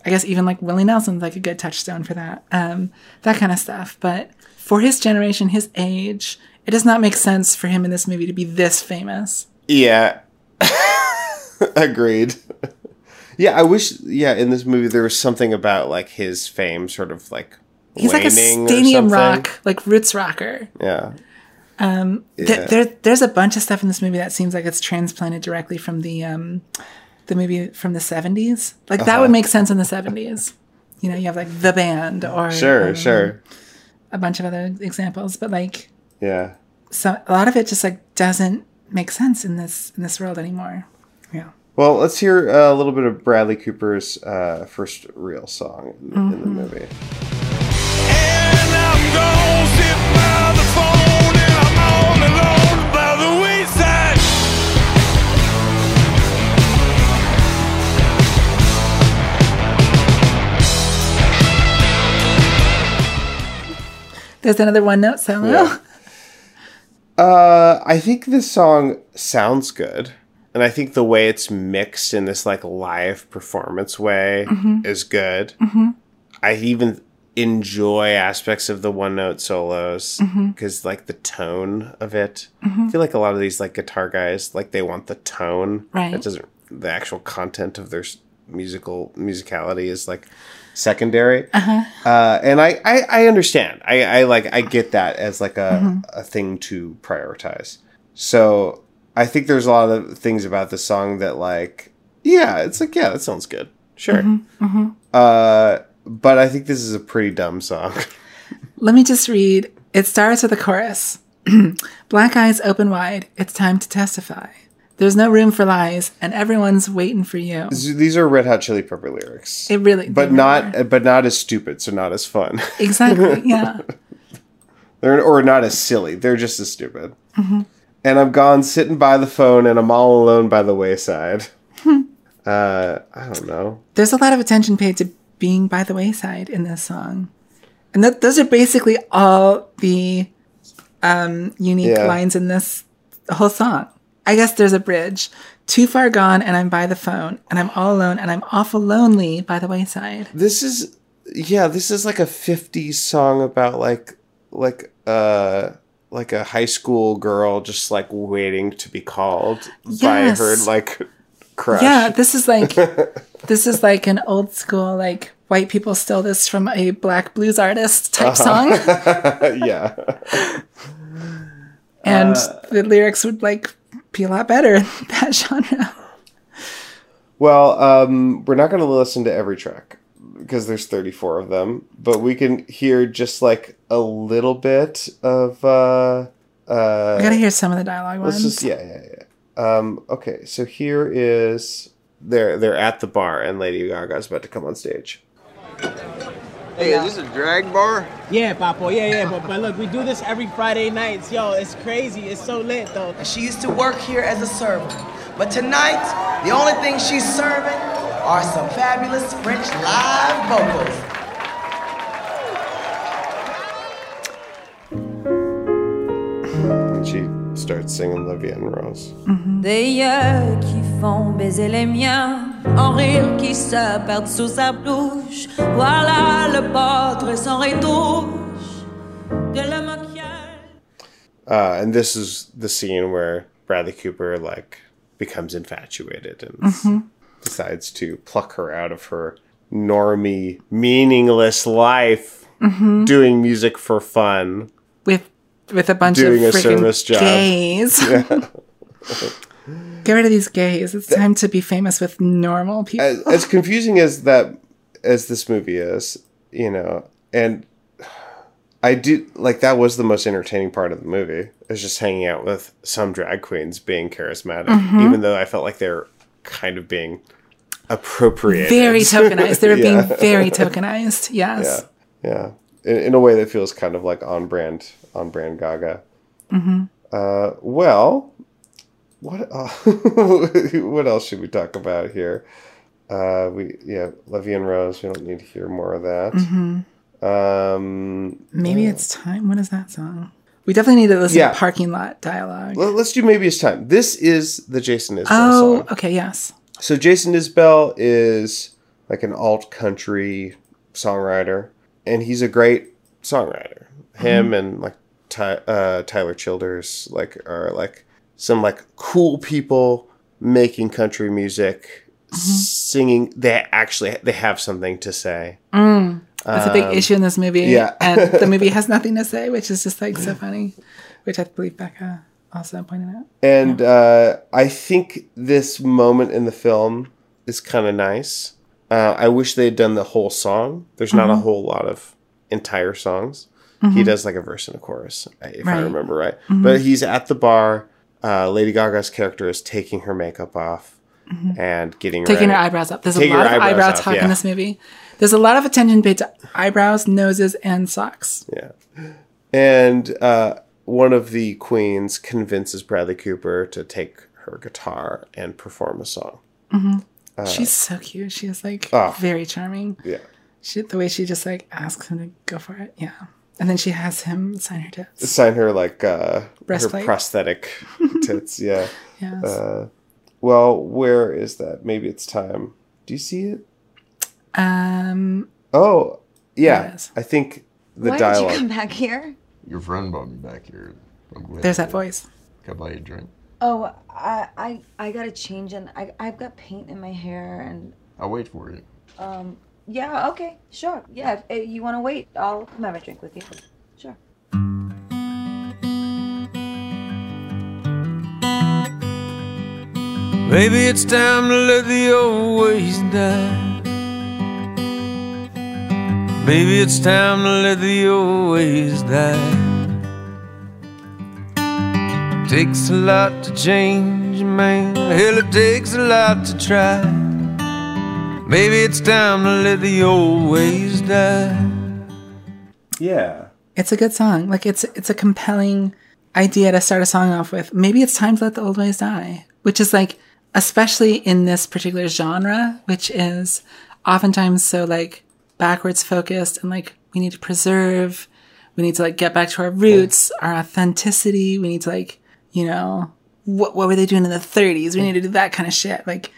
S1: I guess even like Willie Nelson's like a good touchstone for that. Um that kind of stuff. But for his generation, his age, it does not make sense for him in this movie to be this famous.
S2: Yeah. <laughs> Agreed. Yeah, I wish. Yeah, in this movie there was something about like his fame, sort of like
S1: He's like a stadium rock, like roots rocker.
S2: Yeah,
S1: Th-
S2: Yeah.
S1: there, there's a bunch of stuff in this movie that seems like it's transplanted directly from the um, the movie from the 70s. Like that
S2: Uh-huh.
S1: would make sense in the 70s. You know, you have like the band or
S2: sure,
S1: um,
S2: sure.
S1: a bunch of other examples, but like
S2: Yeah,
S1: so a lot of it just like doesn't make sense in this in this world anymore. Yeah.
S2: Well, let's hear uh, a little bit of Bradley Cooper's uh, first real song in, in
S1: Mm-hmm.
S2: the movie.
S1: There's another one note solo.
S2: Yeah. Uh, I think this song sounds good, and I think the way it's mixed in this like live performance way
S1: Mm-hmm.
S2: is good. I even enjoy aspects of the one note solos
S1: Mm-hmm.
S2: because like the tone of it. I feel like a lot of these like guitar guys like they want the tone.
S1: Right.
S2: It doesn't. The actual content of their musical musicality is like secondary. Uh-huh. Uh, and I, I, I understand. I, I like I get that as like a, a thing to prioritize. So I think there's a lot of things about the song that like yeah, it's like yeah, that sounds good. Sure. Uh, but I think this is a pretty dumb song. <laughs>
S1: Let me just read. It starts with a chorus. <clears throat> Black eyes open wide. It's time to testify. There's no room for lies, and everyone's waiting for you.
S2: These are Red Hot Chili Pepper lyrics.
S1: It really,
S2: but not
S1: are.
S2: but not as stupid, so not as fun. <laughs>
S1: exactly. Yeah. <laughs>
S2: They're or not as silly. They're just as stupid.
S1: Mm-hmm.
S2: And I'm gone sitting by the phone, and I'm all alone by the wayside. uh, I don't know.
S1: There's a lot of attention paid to being by the wayside in this song, and that those are basically all the um, unique
S2: Yeah.
S1: lines in this whole song. I guess there's a bridge. Too far gone, and I'm by the phone, and I'm all alone, and I'm awful lonely by the wayside.
S2: This is yeah. This is like a '50s song about like like uh like a high school girl just like waiting to be called by
S1: Yes.
S2: her like crush.
S1: Yeah, this is like <laughs> this is like an old school like white people steal this from a black blues artist type song, <laughs>
S2: yeah.
S1: and
S2: Uh,
S1: the lyrics would like be a lot better in <laughs> that genre.
S2: Well, um, we're not going to listen to every track because there's 34 of them, but we can hear just like a little bit of. Uh, uh,
S1: I gotta hear some of the dialogue
S2: let's
S1: ones.
S2: just yeah yeah yeah. Um, okay, so here is they're they're at the bar and Lady Gaga's about to come on stage.
S4: Hey, is this a drag bar?
S5: Yeah, Papo. Yeah, yeah. But, but look, we do this every Friday nights. Yo, it's crazy. It's so lit, though.
S6: She used to work here as a server. But tonight, the only thing she's serving are some fabulous French live vocals.
S2: She starts singing La Vie en Rose. Mm-hmm.
S7: Des yeux qui font baiser les miens, en rire qui se perdent sous sa bouche. Voilà le portrait sans retouche de la maquillage.
S2: Uh, and this is the scene where Bradley Cooper like becomes infatuated and mm-hmm. decides to pluck her out of her normie, meaningless life, mm-hmm. doing music for fun.
S1: with with a bunch
S2: Doing a
S1: of freaking
S2: service job.
S1: gays. <laughs> <laughs> Get rid of these gays. It's time to be famous with normal people.
S2: As, as <laughs> confusing as that as this movie is, you know, and I do like that was the most entertaining part of the movie is just hanging out with some drag queens being charismatic, mm-hmm. even though I felt like they're kind of being appropriated.
S1: very tokenized. They were
S2: Yeah.
S1: being very tokenized. Yes.
S2: Yeah, yeah. In, in a way that feels kind of like on brand, on brand Gaga. Mm-hmm. Uh, well, what uh, <laughs> what else should we talk about here? Uh, we yeah, Levy and Rose. We don't need to hear more of that. Um,
S1: Maybe it's time. What is that song? We definitely need to listen
S2: Yeah.
S1: to parking lot dialogue.
S2: let- let's do maybe it's time. This is the Jason Isbell song.
S1: oh,
S2: song.
S1: okay, yes.
S2: So Jason Isbell is like an alt country songwriter, and he's a great songwriter. Him and like Ty, uh, Tyler Childers like are like some like cool people making country music. singing. They actually they have something to say.
S1: That's a big issue in this movie.
S2: Um, yeah.
S1: and the movie <laughs> has nothing to say, which is just like so funny, which I believe Becca also pointed out.
S2: And uh, I think this moment in the film is kind of nice. Uh, I wish they had done the whole song. There's not a
S1: Mm-hmm.
S2: whole lot of entire songs. He does like a verse and a chorus, if I
S1: Right. Mm-hmm.
S2: remember right. But he's at the bar. Uh, Lady Gaga's character is taking her makeup off and getting
S1: Mm-hmm. Taking
S2: ready.
S1: her eyebrows up. There's a lot of
S2: eyebrows
S1: eyebrow talk
S2: yeah.
S1: in this movie. There's a lot of attention paid to eyebrows, noses, and socks.
S2: Yeah. And uh, one of the queens convinces Bradley Cooper to take her guitar and perform a song.
S1: She's so cute. She is like
S2: Oh.
S1: very charming.
S2: Yeah.
S1: She, the way she just like asks him to go for it. Yeah. And then she has him sign her tits.
S2: Sign her like uh, her prosthetic <laughs> tits. Yeah.
S1: Yes.
S2: Uh, well, where is that? Maybe it's time. Do you see it?
S1: um.
S2: Oh,
S1: There
S2: yeah.
S1: it is.
S2: I think the
S8: Why
S2: dialogue.
S8: did you come back here?
S4: Your friend brought me back here.
S1: There's that voice.
S4: Can I buy you a drink?
S8: Oh, I I I gotta change and I I've got paint in my hair and
S4: I'll wait for you.
S8: Yeah okay sure yeah if, you want to wait I'll come have a drink with you sure.
S9: Maybe it's time to let the old ways die. Maybe it's time to let the old ways die. Takes a lot to change a man. Hell, it takes a lot to try. Maybe it's time to let the old ways die.
S2: Yeah.
S1: It's a good song. Like it's it's a compelling idea to start a song off with. Maybe it's time to let the old ways die, which is like especially in this particular genre, which is oftentimes so like backwards focused and like we need to preserve, we need to like get back to our roots, our authenticity. We need to like you know what what were they doing in the 30s? We need to do that kind of shit. Like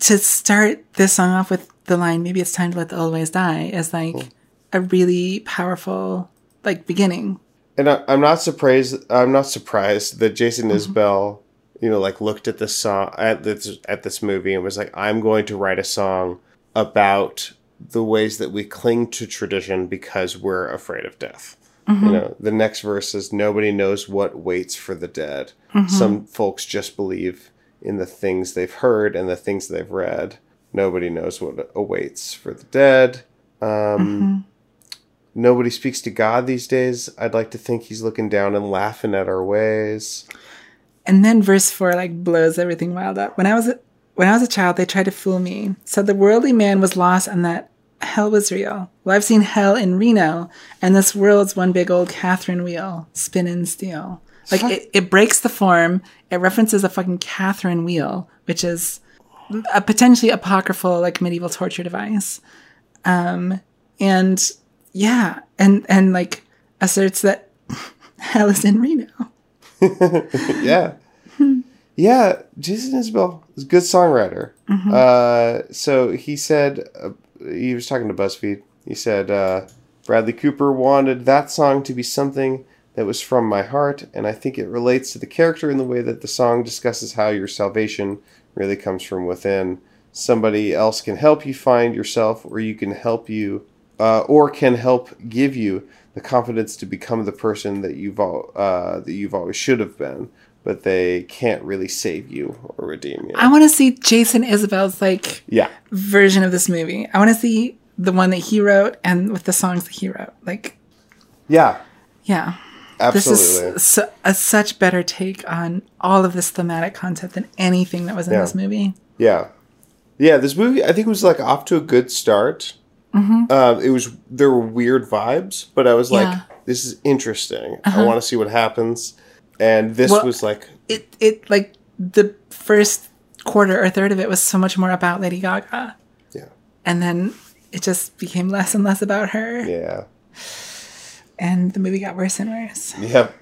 S1: to start this song off with the line maybe it's time to let the old ways die is like hmm. a really powerful like beginning
S2: And I, I'm not surprised. I'm not surprised that Jason mm-hmm. Isbell, you know, like looked at this song at this at this movie and was like, "I'm going to write a song about the ways that we cling to tradition because we're afraid of death." You mm-hmm. know, the next verse is, "Nobody knows what waits for the dead. Mm-hmm. Some folks just believe in the things they've heard and the things they've read. Nobody knows what awaits for the dead." Um, Nobody speaks to God these days. I'd like to think he's looking down and laughing at our ways.
S1: and then verse 4 like blows everything wild up when i was a, when i was a child they tried to fool me said the worldly man was lost and that hell was real well i've seen hell in reno and this world's one big old catherine wheel spinning steel like it, it breaks the form it references a fucking catherine wheel which is a potentially apocryphal like medieval torture device um and yeah and and like asserts that <laughs> hell is in reno <laughs>
S2: Yeah. yeah, Jason Isbell is a good songwriter. Uh, so he said, uh, he was talking to BuzzFeed. He said, uh, Bradley Cooper wanted that song to be something that was from my heart, and I think it relates to the character in the way that the song discusses how your salvation really comes from within. Somebody else can help you find yourself, or you can help you, uh, or can help give you the confidence to become the person that you've all, uh, that you've always should have been, but they can't really save you or redeem you.
S1: I want to see Jason Isabel's like
S2: yeah,
S1: version of this movie. I want to see the one that he wrote and with the songs that he wrote. Like,
S2: yeah,
S1: yeah,
S2: absolutely.
S1: this is su- a such better take on all of this thematic content than anything that was in
S2: Yeah.
S1: this movie.
S2: Yeah, yeah. This movie, I think, was like off to a good start. Uh, it was there were weird vibes, but I was like,
S1: Yeah.
S2: "This is interesting. I want to see what happens." And this
S1: Well-
S2: was like,
S1: It it like the first quarter or third of it was so much more about Lady Gaga,
S2: yeah,
S1: and then it just became less and less about her,
S2: yeah,
S1: and the movie got worse and worse.
S2: yep.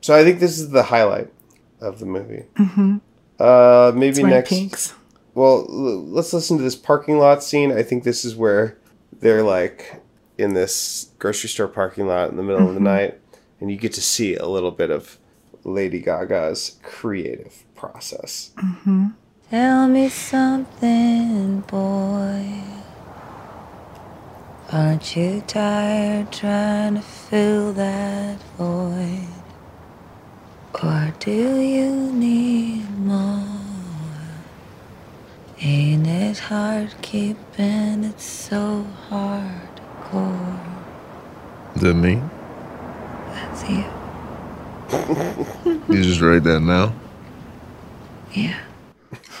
S2: So I think this is the highlight of the movie. Mm-hmm. Uh, maybe
S1: It's where
S2: next.
S1: peaks.
S2: Well, l- let's listen to this parking lot scene. I think this is where they're like in this grocery store parking lot in the middle of the night, and you get to see a little bit of Lady Gaga's creative process.
S7: Tell me something, boy. Aren't you tired trying to fill that void? Or do you need more? Ain't it hard keeping it so hardcore?
S4: Is that me?
S7: That's you.
S4: You just write that now?
S7: Yeah. <laughs>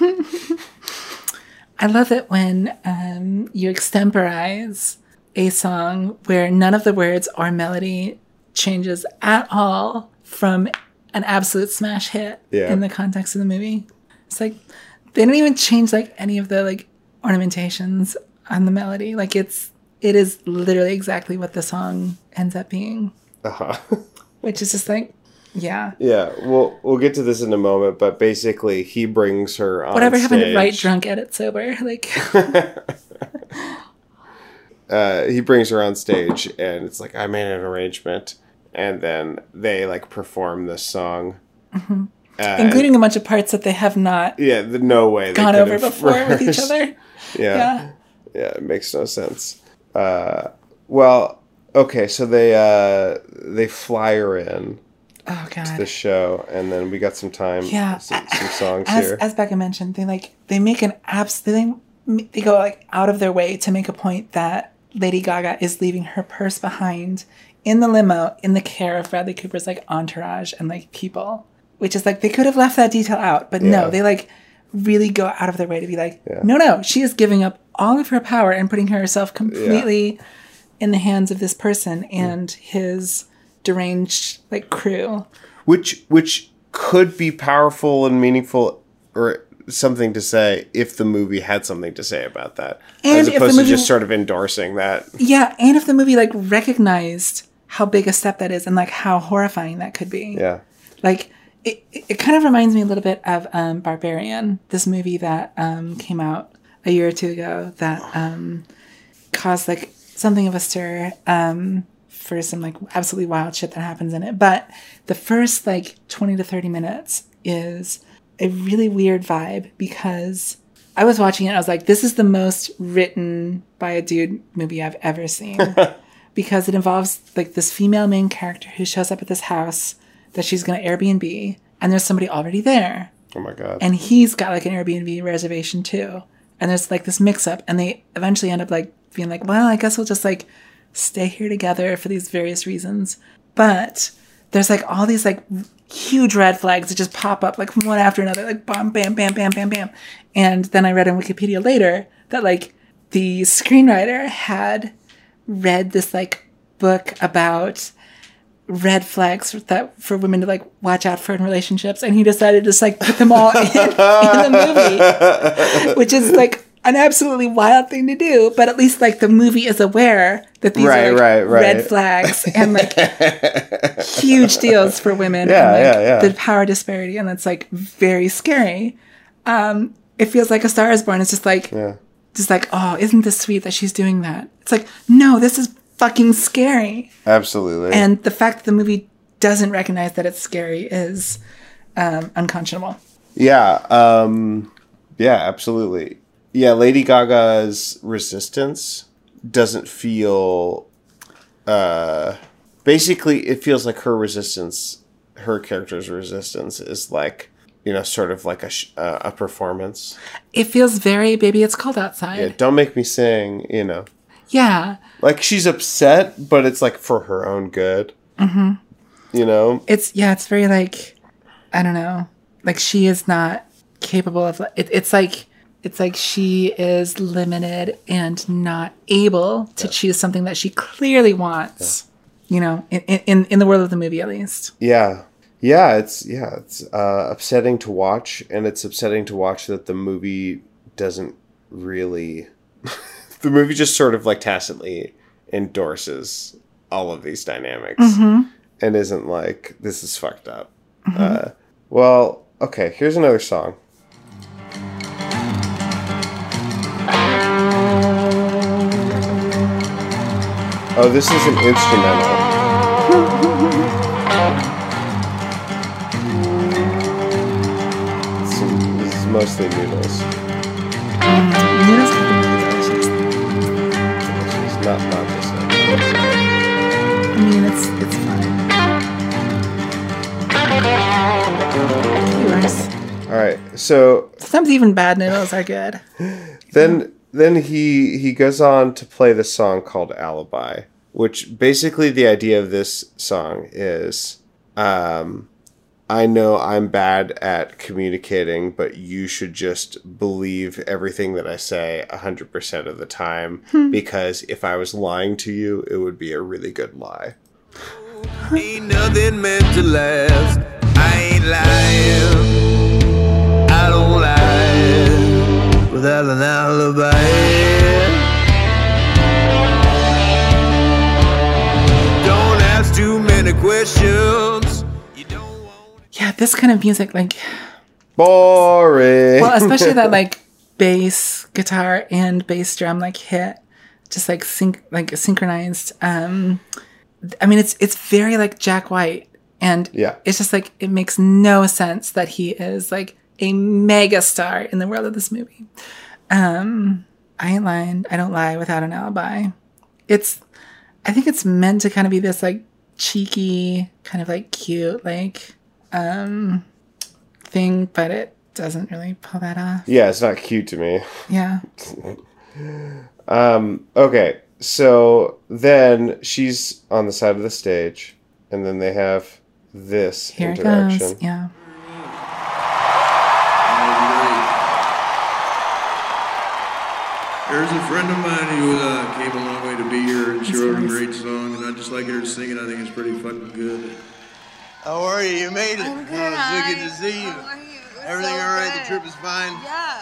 S1: I love it when um, you extemporize a song where none of the words or melody changes at all from an absolute smash hit
S2: Yeah.
S1: in the context of the movie. It's like they didn't even change like any of the like ornamentations on the melody. Like it's it is literally exactly what the song ends up being,
S2: Uh-huh. <laughs>
S1: which is just like yeah.
S2: Yeah, we'll we'll get to this in a moment, but basically he brings her on
S1: Whatever happened to write
S2: stage.
S1: drunk, edit sober? Like <laughs> <laughs>
S2: uh, he brings her on stage and it's like I made an arrangement and then they like perform this song.
S1: Mm-hmm.
S2: Uh,
S1: including a bunch of parts that they have not
S2: yeah, the no way
S1: gone over <laughs> before with each other. <laughs>
S2: Yeah.
S1: Yeah.
S2: yeah, it makes no sense. Uh, well, okay, so they uh, they fly her in
S1: Oh
S2: to the show, and then we got some time,
S1: Yeah.
S2: some, some songs
S1: as,
S2: here.
S1: as Becca mentioned, they like they make an abs they they go like out of their way to make a point that Lady Gaga is leaving her purse behind in the limo in the care of Bradley Cooper's like entourage and like people, which is like they could have left that detail out, but
S2: Yeah.
S1: no, they like really go out of their way to be like,
S2: Yeah.
S1: no, no, she is giving up all of her power and putting herself completely in the hands of this person and his deranged like crew.
S2: which which could be powerful and meaningful or something to say if the movie had something to say about that
S1: And
S2: as opposed to just sort of endorsing that
S1: Yeah, and if the movie like recognized how big a step that is and like how horrifying that could be.
S2: yeah
S1: Like it, it it kind of reminds me a little bit of um, Barbarian, this movie that um, came out a year or two ago that um, caused like something of a stir um, for some like absolutely wild shit that happens in it. But the first like 20 to 30 minutes is a really weird vibe because I was watching it. I was like, this is the most written by a dude movie I've ever seen. <laughs> Because it involves like this female main character who shows up at this house that she's going to Airbnb, and there's somebody already there,
S2: oh my god.
S1: And he's got like an Airbnb reservation too, and there's like this mix up, and they eventually end up like being like, well, I guess we'll just like stay here together for these various reasons, but there's like all these like huge red flags that just pop up like one after another, like bam, bam, bam, bam, bam, bam, and then I read on Wikipedia later that like the screenwriter had read this like book about red flags for, that for women to like watch out for in relationships and he decided to just like put them all <laughs> in, in the movie which is like an absolutely wild thing to do but at least like the movie is aware that these
S2: Right,
S1: are like,
S2: right, right.
S1: red flags and like <laughs> huge deals for women
S2: Yeah,
S1: and like
S2: yeah, yeah.
S1: the power disparity and it's like very scary um it feels like a star is born it's just like
S2: yeah
S1: just like oh isn't this sweet that she's doing that it's like no this is fucking scary
S2: absolutely
S1: and the fact that the movie doesn't recognize that it's scary is um, unconscionable.
S2: Yeah, um, yeah, absolutely. Yeah, Lady Gaga's resistance doesn't feel. Uh, basically, it feels like her resistance, her character's resistance, is like you know, sort of like a sh- uh, a performance.
S1: It feels very baby. It's cold outside.
S2: Yeah, don't make me sing. You know,
S1: Yeah,
S2: like she's upset, but it's like for her own good. Mm-hmm. You know,
S1: it's yeah. It's very like I don't know. Like she is not capable of. It, it's like it's like she is limited and not able to choose something that she clearly wants. You know, in, in in the world of the movie, at least.
S2: Yeah. Yeah, it's yeah, it's uh, upsetting to watch, and it's upsetting to watch that the movie doesn't really. <laughs> the movie just sort of like tacitly endorses all of these dynamics, and isn't like this is fucked up. Uh, well, okay, here's another song. Oh, this is an instrumental. Some, this is mostly noodles.
S1: Noodles have been really delicious.
S2: It's not not just that.
S1: I mean, it's it's fine.
S2: All right. So
S1: Sometimes even bad noodles are good.
S2: then then he he goes on to play the song called Alibi, which basically the idea of this song is um I know I'm bad at communicating, but you should just believe everything that I say 100% of the time because if I was lying to you, it would be a really good lie.
S9: Ain't nothing meant to last. I ain't lying. Without an alibi. Don't ask too many questions. You don't want.
S1: Yeah, this kind of music, like
S2: Boring.
S1: well, especially that <laughs> like bass guitar and bass drum like hit, just like sync like synchronized. Um, I mean, it's it's very like Jack White, and
S2: Yeah.
S1: it's just like it makes no sense that he is like a mega star in the world of this movie. Um, I ain't lying. I don't lie without an alibi. It's, I think it's meant to kind of be this like cheeky, kind of like cute, like, um, thing, but it doesn't really pull that off.
S2: yeah, it's not cute to me.
S1: Yeah. <laughs>
S2: Um, okay, so then she's on the side of the stage, and then they have this
S1: Here it
S2: interaction.
S1: goes. Yeah.
S10: There's a friend of mine who uh, came a long way to be here, and she
S1: That's
S10: wrote a great song, and I just like her singing. I think it's pretty fucking good.
S11: How are you? You made it.
S12: I'm good,
S11: Oh, it's so good to see you.
S12: How are you?
S11: Everything
S12: so
S11: all right? The trip is fine.
S12: Yeah.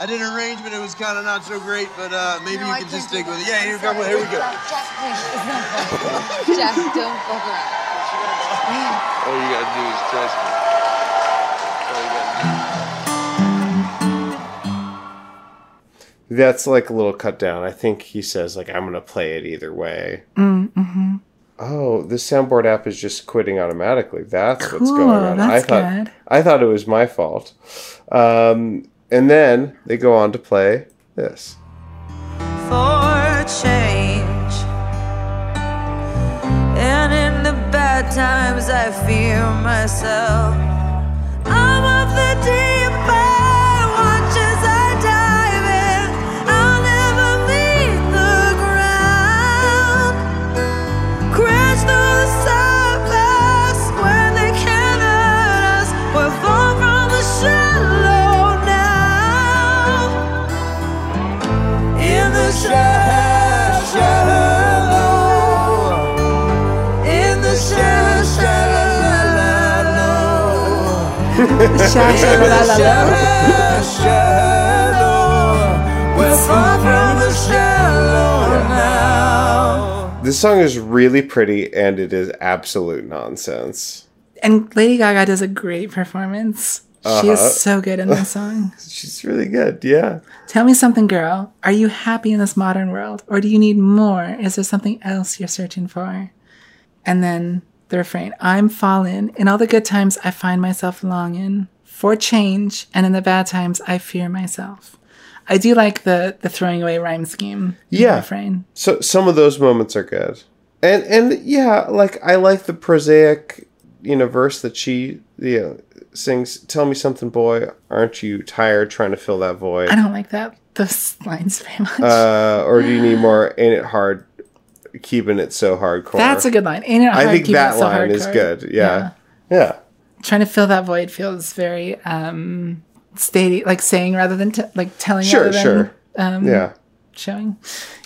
S11: I did an arrangement. It was kind of not so great, but uh, maybe
S12: No,
S11: you
S12: I
S11: can just stick with it. Yeah, here, come, here we go.
S12: Jeff, please. It's not funny. Jeff, don't fuck around.
S4: All you gotta do is trust me.
S2: That's like a little cut down. I think he says like I'm gonna play it either way.
S1: Mm-hmm.
S2: Oh, this soundboard app is just quitting automatically. That's what's going on. I thought
S1: good.
S2: I thought it was my fault. Um, and then they go on to play this.
S7: for change. And in the bad times, I fear myself. I'm of the deep
S2: This song is really pretty and it is absolute nonsense.
S1: And Lady Gaga does a great performance. She
S2: Uh-huh.
S1: is so good in this song. <laughs>
S2: She's really good. Yeah.
S1: Tell me something, girl. Are you happy in this modern world? Or do you need more? Is there something else you're searching for? And then the refrain I'm fallen. In all the good times, I find myself longing for change. And in the bad times, I fear myself. I do like the, the throwing away rhyme scheme.
S2: Yeah.
S1: Refrain.
S2: So some of those moments are good. And and yeah, like I like the prosaic, you know, verse that she you know, sings, "Tell me something, boy, aren't you tired trying to fill that void?"
S1: I don't like that. Those lines very much.
S2: Uh, or do you need more? Ain't it hard keeping it so hardcore?
S1: That's a good line. Ain't it hard
S2: I think that
S1: so
S2: line is good. Yeah. yeah.
S1: trying to fill that void feels very um stating like saying rather than t- like telling
S2: Sure,
S1: rather than
S2: sure.
S1: um
S2: Yeah.
S1: showing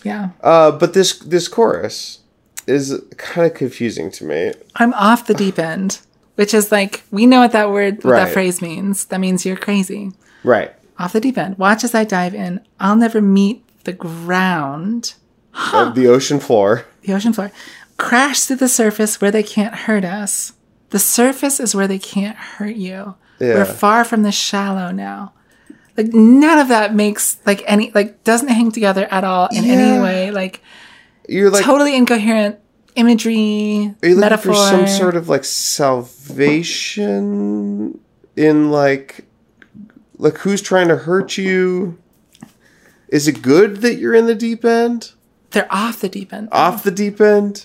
S1: yeah
S2: Uh, but this this chorus is kind of confusing to me.
S1: i'm off the deep end which is like we know what that word what
S2: Right.
S1: that phrase means that means you're crazy
S2: Right.
S1: off the deep end watch as i dive in i'll never meet the ground
S2: Uh, the ocean floor.
S1: the ocean floor crash through the surface where they can't hurt us the surface is where they can't hurt you
S2: Yeah.
S1: we're far from the shallow now like none of that makes like any like doesn't hang together at all in
S2: Yeah.
S1: any way like
S2: You're like
S1: totally incoherent imagery
S2: Are you looking for some sort of like salvation in like like who's trying to hurt you? Is it good that you're in the deep end?
S1: They're off the deep end.
S2: Off the deep end?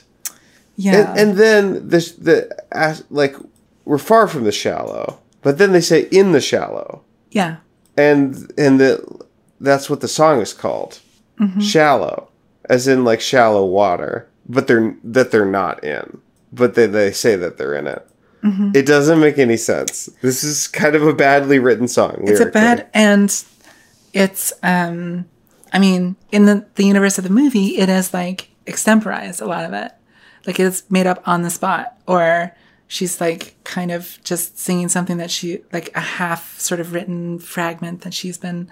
S1: Yeah.
S2: And, and then the the like we're far from the shallow, but then they say in the shallow,
S1: yeah.
S2: and and the that's what the song is called,
S1: Mhm.
S2: shallow, as in like shallow water, but they're that they're not in, but they they say that they're in it.
S1: Mhm.
S2: It doesn't make any sense. This is kind of a badly written song.
S1: It's a bad and it's um I mean, in the, the universe of the movie, it is like extemporized a lot of it. Like it's made up on the spot. Or she's like kind of just singing something that she like a half sort of written fragment that she's been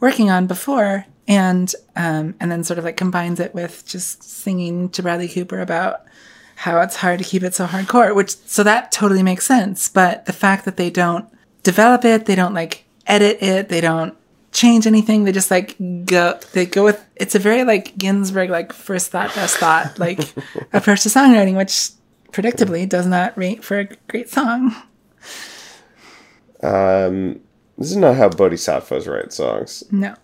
S1: working on before and um and then sort of like combines it with just singing to Bradley Cooper about how it's hard to keep it so hardcore, which so that totally makes sense. But the fact that they don't develop it, they don't like edit it, they don't change anything, they just like go they go with it's a very like Ginsberg like first thought, best thought, like <laughs> approach to songwriting, which predictably does not rate for a great song.
S2: Um, this is not how bodhisattvas write songs.
S1: No.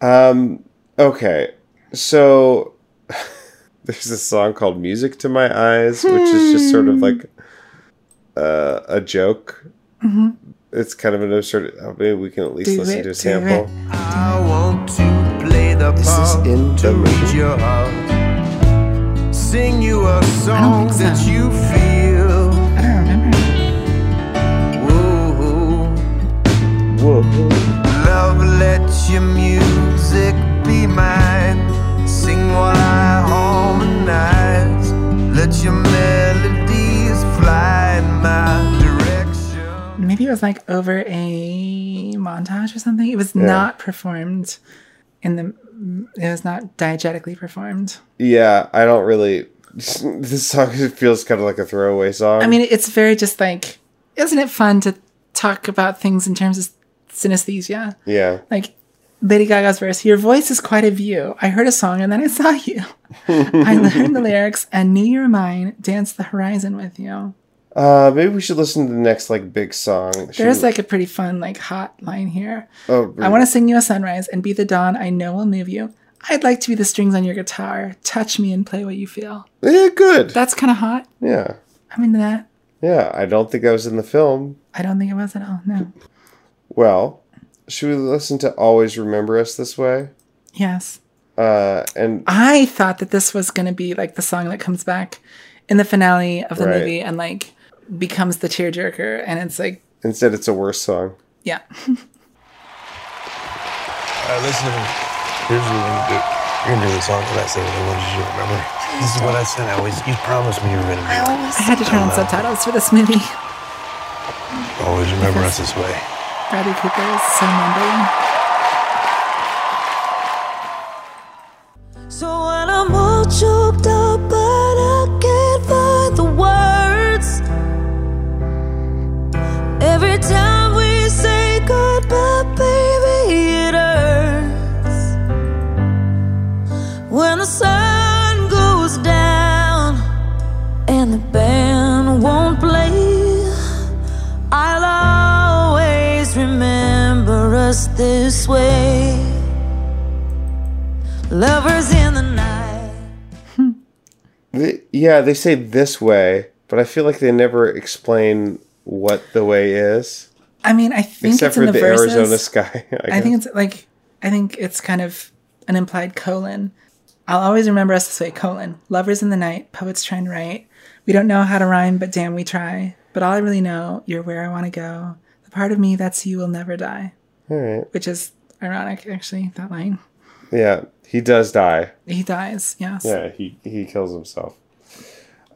S2: Um, okay, so <laughs> there's a song called "Music to My Eyes," which is just sort of like uh, a joke.
S1: Mhm.
S2: It's kind of an absurd. oh, Maybe we can at least
S1: Do
S2: listen
S1: it,
S2: to a
S1: do
S2: sample.
S9: I want to play the
S2: This is in the
S9: to
S2: movie.
S9: your heart. Sing you a song that you feel.
S1: I don't remember.
S9: Whoa. Love, let your music be mine. Sing while I harmonize. Let your melodies fly in my
S1: Maybe it was like over a montage or something. It was
S2: Yeah.
S1: not performed in the it was not diegetically performed.
S2: Yeah, I don't really. <laughs> This song feels kind of like a throwaway song.
S1: I mean, it's very just like, isn't it fun to talk about things in terms of synesthesia?
S2: yeah.
S1: Like Lady Gaga's verse, your voice is quite a view. I heard a song and then I saw you. <laughs> I learned the <laughs> lyrics and knew you were mine, danced the horizon with you.
S2: Uh, maybe we should listen to the next like big song. Should
S1: There's
S2: we-
S1: like a pretty fun, like hot line here.
S2: Oh,
S1: I want to sing you a sunrise and be the dawn I know will move you. I'd like to be the strings on your guitar. Touch me and play what you feel.
S2: Yeah, good.
S1: That's kind of hot.
S2: Yeah,
S1: I'm into that.
S2: yeah. I don't think I was in the film.
S1: I don't think it was at all. No.
S2: Well, should we listen to "Always Remember Us This Way"?
S1: Yes.
S2: Uh, and
S1: I thought that this was going to be like the song that comes back in the finale of the
S2: Right.
S1: movie and like becomes the tearjerker. And it's like,
S2: instead, it's a worse song.
S1: yeah. <laughs>
S13: Uh, listen to me. Here's what you're gonna do. You're gonna do the song that I sang when I wanted you to remember. This is what I said. I always, you promised me you were gonna do it.
S1: I had to turn on subtitles for this movie.
S13: Always remember us this way.
S1: Bradley Cooper is so mumbling.
S2: Yeah, they say this way, but I feel like they never explain what the way is.
S1: I mean, I think
S2: Except
S1: it's in
S2: for
S1: the,
S2: the
S1: verses.
S2: Arizona sky, <laughs> I
S1: I, think it's like I think it's kind of an implied colon. I'll always remember us this way: colon. Lovers in the night, poets trying to write. We don't know how to rhyme, but damn, we try. But all I really know, you're where I want to go. The part of me that's you will never die.
S2: All right.
S1: Which is ironic, actually. That line.
S2: Yeah, he does die.
S1: He dies. Yes.
S2: Yeah, he he kills himself.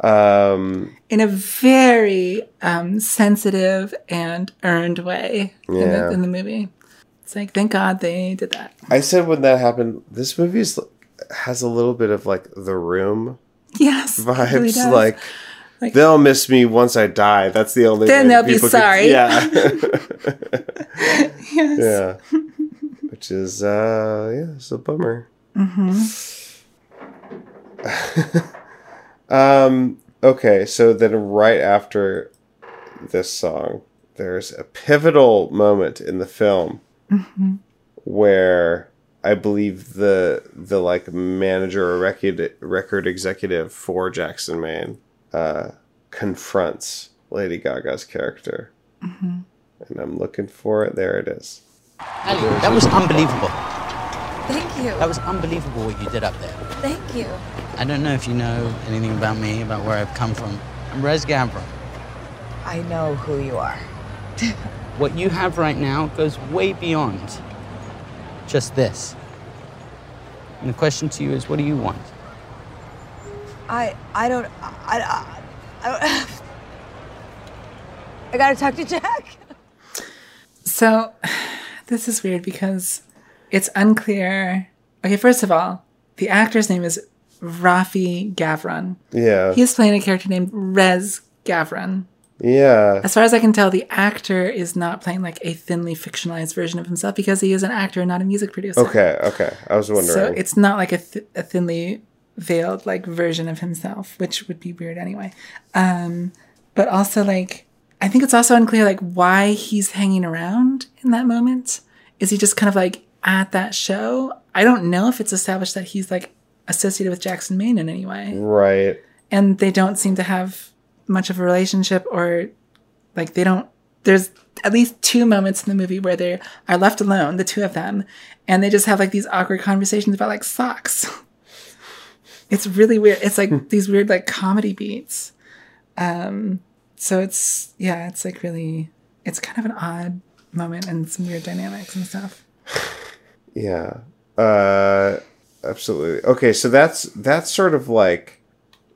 S2: Um,
S1: In a very um, sensitive and earned way in,
S2: Yeah.
S1: the, in the movie. It's like, thank God they did that.
S2: I said when that happened, this movie is, has a little bit of like the room
S1: Yes.
S2: vibes.
S1: really
S2: like,
S1: Like-
S2: they'll miss me once I die. That's the only.
S1: Thing.
S2: Then
S1: they'll be
S2: could-
S1: sorry.
S2: yeah. <laughs> <laughs>
S1: Yes.
S2: Yeah. Which is uh yeah, it's a bummer.
S1: Mm-hmm. <laughs>
S2: Um okay, so then right after this song there's a pivotal moment in the film
S1: Mhm.
S2: where I believe the the like manager or record record executive for Jackson Maine uh, confronts Lady Gaga's character,
S1: Mhm.
S2: and I'm looking for it. There it is.
S14: That was unbelievable.
S8: Thank you.
S14: That was unbelievable what you did up there.
S8: Thank you.
S14: I don't know if you know anything about me, about where I've come from. I'm Rez Gavra.
S8: I know who you are. <laughs>
S14: What you have right now goes way beyond just this. And the question to you is, what do you want?
S8: I I don't I I, I don't. <laughs> I gotta talk to Jack.
S1: So, this is weird because it's unclear. Okay, first of all, the actor's name is Rafi Gavron.
S2: Yeah.
S1: He's playing a character named Rez Gavron.
S2: Yeah.
S1: As far as I can tell, the actor is not playing like a thinly fictionalized version of himself because he is an actor, not a music producer.
S2: Okay. Okay. I was wondering.
S1: So it's not like a, th- a thinly veiled like version of himself, which would be weird anyway. Um, but also like I think it's also unclear like why he's hanging around in that moment. Is he just kind of like at that show? I don't know if it's established that he's like associated with Jackson Maine in any way.
S2: right.
S1: And they don't seem to have much of a relationship or like they don't there's at least two moments in the movie where they are left alone, the two of them, and they just have like these awkward conversations about like socks. <laughs> It's really weird. It's like <laughs> these weird like comedy beats. Um so it's yeah, it's like really it's kind of an odd moment and some weird dynamics and stuff. <sighs>
S2: Yeah. Uh absolutely. Okay, so that's that's sort of like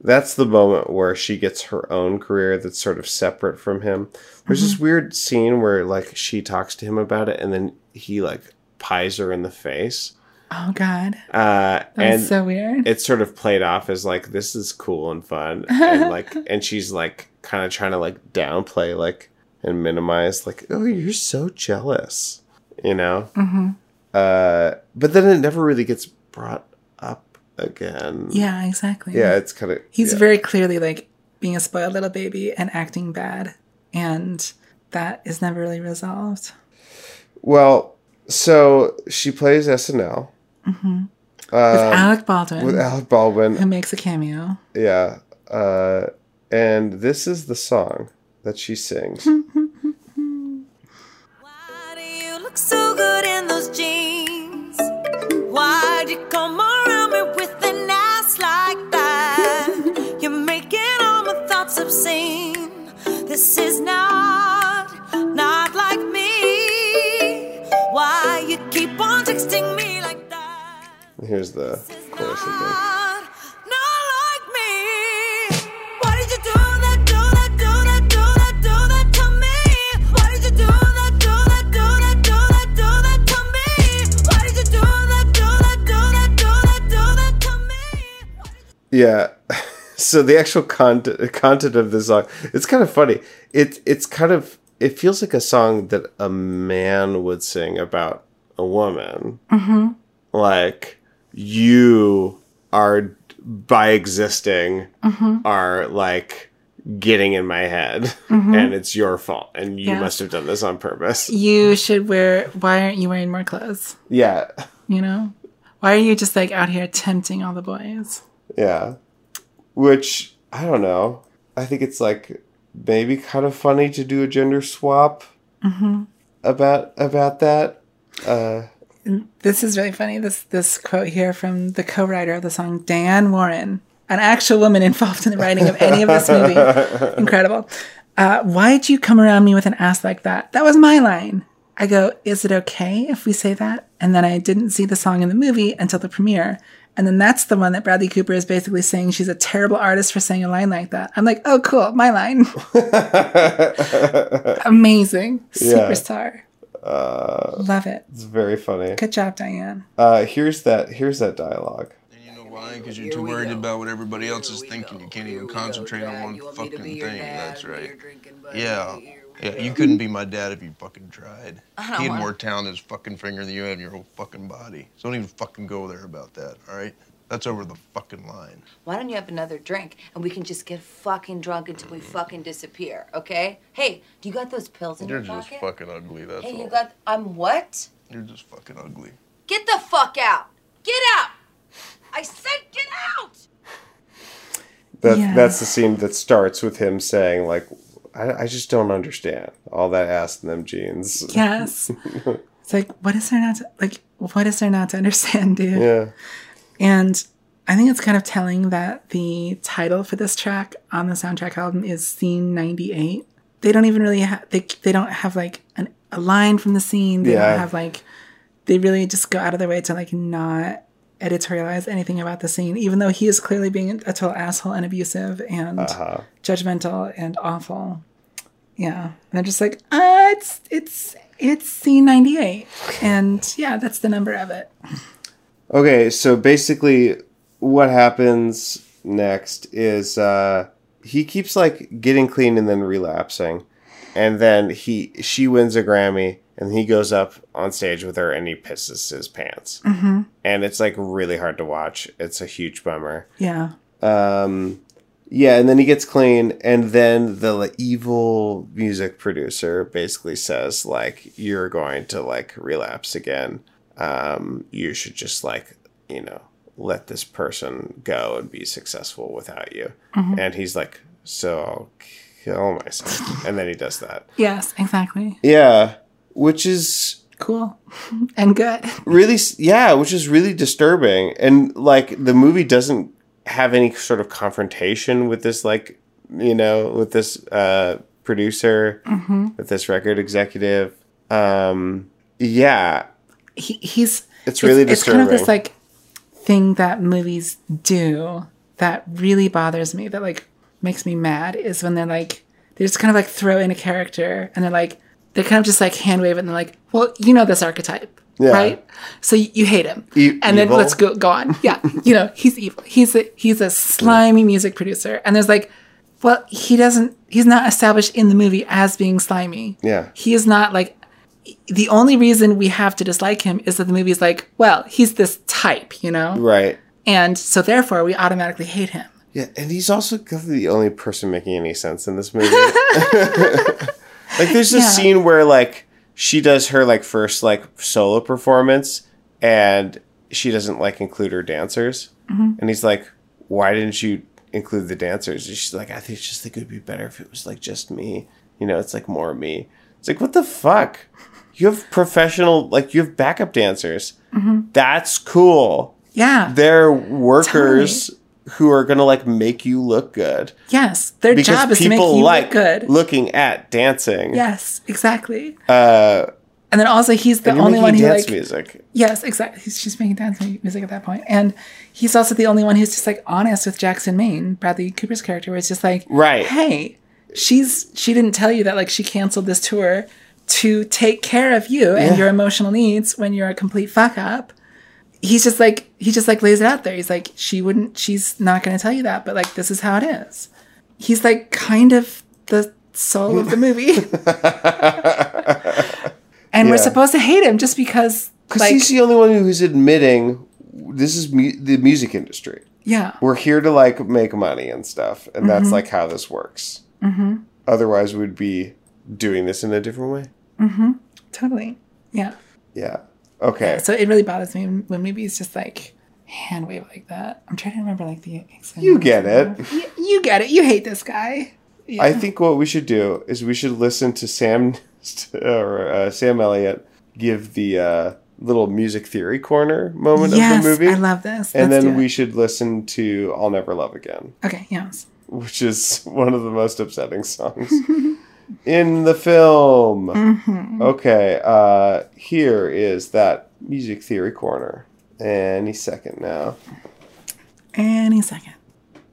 S2: that's the moment where she gets her own career that's sort of separate from him. There's this weird scene where like she talks to him about it and then he like pies her in the face.
S1: Oh god.
S2: Uh
S1: That
S2: and
S1: so weird.
S2: It's sort of played off as like this is cool and fun <laughs> and like and she's like kind of trying to like downplay like and minimize like oh you're so jealous, you know?
S1: Mhm.
S2: Uh, but then it never really gets brought up again.
S1: Yeah, exactly.
S2: Yeah, it's kind of
S1: He's
S2: yeah.
S1: very clearly like being a spoiled little baby and acting bad. And that is never really resolved.
S2: well. So she plays SNL
S1: hmm
S2: um,
S1: with Alec Baldwin.
S2: With Alec Baldwin,
S1: Who makes a cameo.
S2: yeah. Uh, and this is the song that she sings. <laughs>
S7: You look so good in those jeans. Is not, not like me. Why you keep on texting me like that?
S2: Here's the chorus again.
S7: Not like me. Why did you do that? Do that? Do that? Do that? Do that to me? Why did you do that? Do that? Do that? Do that? Do that to me? Why did you do that? Do that? Do that? Do that? Do that to me?
S2: Yeah. So the actual content content of the song, it's kind of funny. It it's kind of it feels like a song that a man would sing about a woman.
S1: Mm-hmm.
S2: Like you are by existing
S1: Mhm.
S2: are like getting in my head
S1: Mhm.
S2: and it's your fault and you
S1: Yeah.
S2: must have done this on purpose.
S1: You should wear why aren't you wearing more clothes?
S2: Yeah.
S1: You know? Why are you just like out here tempting all the boys?
S2: Yeah. Which I don't know. I think it's like maybe kind of funny to do a gender swap
S1: Mm-hmm.
S2: about about that. Uh
S1: This is really funny. This this quote here from the co-writer of the song, Dan Warren, an actual woman involved in the writing of any of this movie. <laughs> Incredible. Uh, why'd you come around me with an ass like that? That was my line. I go, is it okay if we say that? And then I didn't see the song in the movie until the premiere. And then that's the one that Bradley Cooper is basically saying she's a terrible artist for saying a line like that. I'm like, oh, cool, my line. <laughs> Amazing.
S2: Yeah.
S1: Superstar.
S2: uh
S1: Love it.
S2: It's very funny.
S1: Good job, Diane.
S2: Uh here's that here's that dialogue.
S11: And you know why? Because you're too worried about what everybody else is thinking. You can't even concentrate on one fucking thing. That's right. Yeah. Yeah, you couldn't be my dad if you fucking tried.
S7: I don't
S11: He had
S7: wanna-
S11: more talent in his fucking finger than you had in your whole fucking body. So don't even fucking go there about that, all right? That's over the fucking line.
S8: Why don't you have another drink and we can just get fucking drunk until we fucking disappear, okay? Hey, do you got those pills in
S11: You're
S8: your pocket?
S11: You're just fucking ugly, that's
S8: hey,
S11: all.
S8: Hey, you got. I'm what?
S11: You're just fucking ugly.
S8: Get the fuck out! Get out! I said get out!
S2: That
S1: Yeah.
S2: that's the scene that starts with him saying like, I, I just don't understand all that ass in them jeans.
S1: Yes. <laughs> It's like, what is there not to, like, what is there not to understand, dude?
S2: yeah.
S1: And I think it's kind of telling that the title for this track on the soundtrack album is Scene 98. They don't even really have, they, they don't have like an, a line from the scene. They
S2: Yeah.
S1: don't have like, they really just go out of their way to like not editorialize anything about the scene, even though he is clearly being a total asshole and abusive and
S2: Uh-huh.
S1: judgmental and awful. Yeah. And they're just like, uh, it's, it's, it's scene 98. And yeah, that's the number of it.
S2: Okay, so basically, what happens next is uh, he keeps like getting clean and then relapsing, and then he she wins a Grammy, and he goes up on stage with her and he pisses his pants,
S1: Mhm.
S2: and it's like really hard to watch. It's a huge bummer.
S1: Yeah.
S2: Um, yeah, and then he gets clean, and then the evil music producer basically says like, "You're going to like relapse again. Um, you should just like, you know, let this person go and be successful without you."
S1: Mhm.
S2: And he's like, "So I'll kill myself," and then he does that.
S1: Yes, exactly.
S2: Yeah, which is
S1: cool. <laughs> And good.
S2: really yeah which is really disturbing. And like the movie doesn't have any sort of confrontation with this like you know with this uh producer
S1: Mhm.
S2: with this record executive. Um yeah.
S1: He, he's
S2: It's really
S1: it's kind of this like thing that movies do that really bothers me that like makes me mad is when they're like they just kind of like throw in a character and they're like they kind of just like hand wave it and they're like well you know this archetype
S2: Yeah.
S1: right? So you, you hate him.
S2: E-
S1: and then let's go go on. Yeah. <laughs> You know he's evil. He's a he's a slimy music producer. And there's like well he doesn't he's not established in the movie as being slimy.
S2: Yeah.
S1: He is not like the only reason we have to dislike him is that the movie's like, well, he's this type, you know?
S2: right.
S1: And so therefore we automatically hate him.
S2: yeah and he's also the only person making any sense in this movie <laughs> <laughs> like there's this
S1: Yeah.
S2: scene where like she does her like first like solo performance and she doesn't like include her dancers
S1: Mhm.
S2: and he's like why didn't you include the dancers and she's like i think just think it would be better if it was like just me you know it's like more me it's like what the fuck you have professional like you have backup dancers
S1: Mhm.
S2: that's cool
S1: Yeah.
S2: they're workers who are gonna like make you look good
S1: Yes. Their
S2: because
S1: job is to make you
S2: like
S1: look good.
S2: looking at dancing.
S1: Yes, exactly.
S2: Uh,
S1: And then also he's the only one who
S2: dance
S1: like
S2: music.
S1: Yes, exactly. He's just making dance music at that point. And he's also the only one who's just like honest with Jackson Maine, Bradley Cooper's character, where it's just like,
S2: Right.
S1: hey, she's she didn't tell you that like she canceled this tour to take care of you and
S2: Yeah.
S1: your emotional needs when you're a complete fuck up. He's just like he just like lays it out there. He's like, she wouldn't she's not gonna tell you that, but like this is how it is. He's like kind of the soul of the movie. <laughs> <laughs> and we're supposed to hate him just because
S2: Because
S1: like
S2: he's the only one who's admitting this is mu- the music industry.
S1: Yeah.
S2: We're here to like make money and stuff, and that's
S1: Mhm.
S2: like how this works.
S1: Mm-hmm.
S2: Otherwise, we'd be doing this in a different way.
S1: Mm-hmm. Totally. Yeah.
S2: Yeah. Okay.
S1: So it really bothers me when movies just like hand wave like that. I'm trying to remember like the example.
S2: You get it.
S1: You, you get it. You hate this guy. Yeah.
S2: I think what we should do is we should listen to Sam <laughs> or uh, Sam Elliott give the uh, little music theory corner moment
S1: Yes,
S2: of the movie.
S1: I love this.
S2: And
S1: Let's
S2: then we should listen to "I'll Never Love Again,"
S1: Okay. Yes.
S2: which is <laughs> one of the most upsetting songs <laughs> in the film.
S1: Mhm.
S2: Okay, uh, here is that music theory corner. Any second now.
S1: Any second.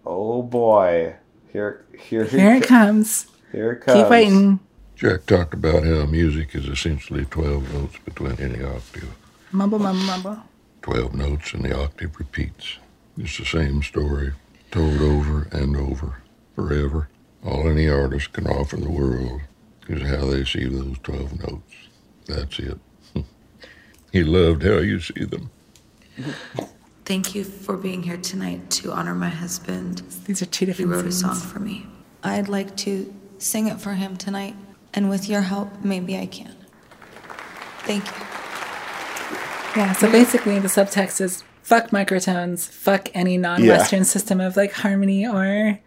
S2: Oh boy, here, here,
S1: Here it comes.
S2: Here it comes.
S1: Keep waiting.
S15: Jack talked about how music is essentially 12 notes between any octave.
S1: Mumble, mumble, mumble.
S15: 12 notes and the octave repeats. It's the same story, told over and over, forever. All any artist can offer the world is how they see those 12 notes. That's it. <laughs> he loved how you see them.
S7: Thank you for being here tonight to honor my husband.
S1: These are two different
S7: He
S1: different
S7: wrote a song for me. I'd like to sing it for him tonight, and with your help, maybe I can. Thank you.
S1: Yeah, so basically the subtext is fuck microtones, fuck any non-Western system of like harmony or,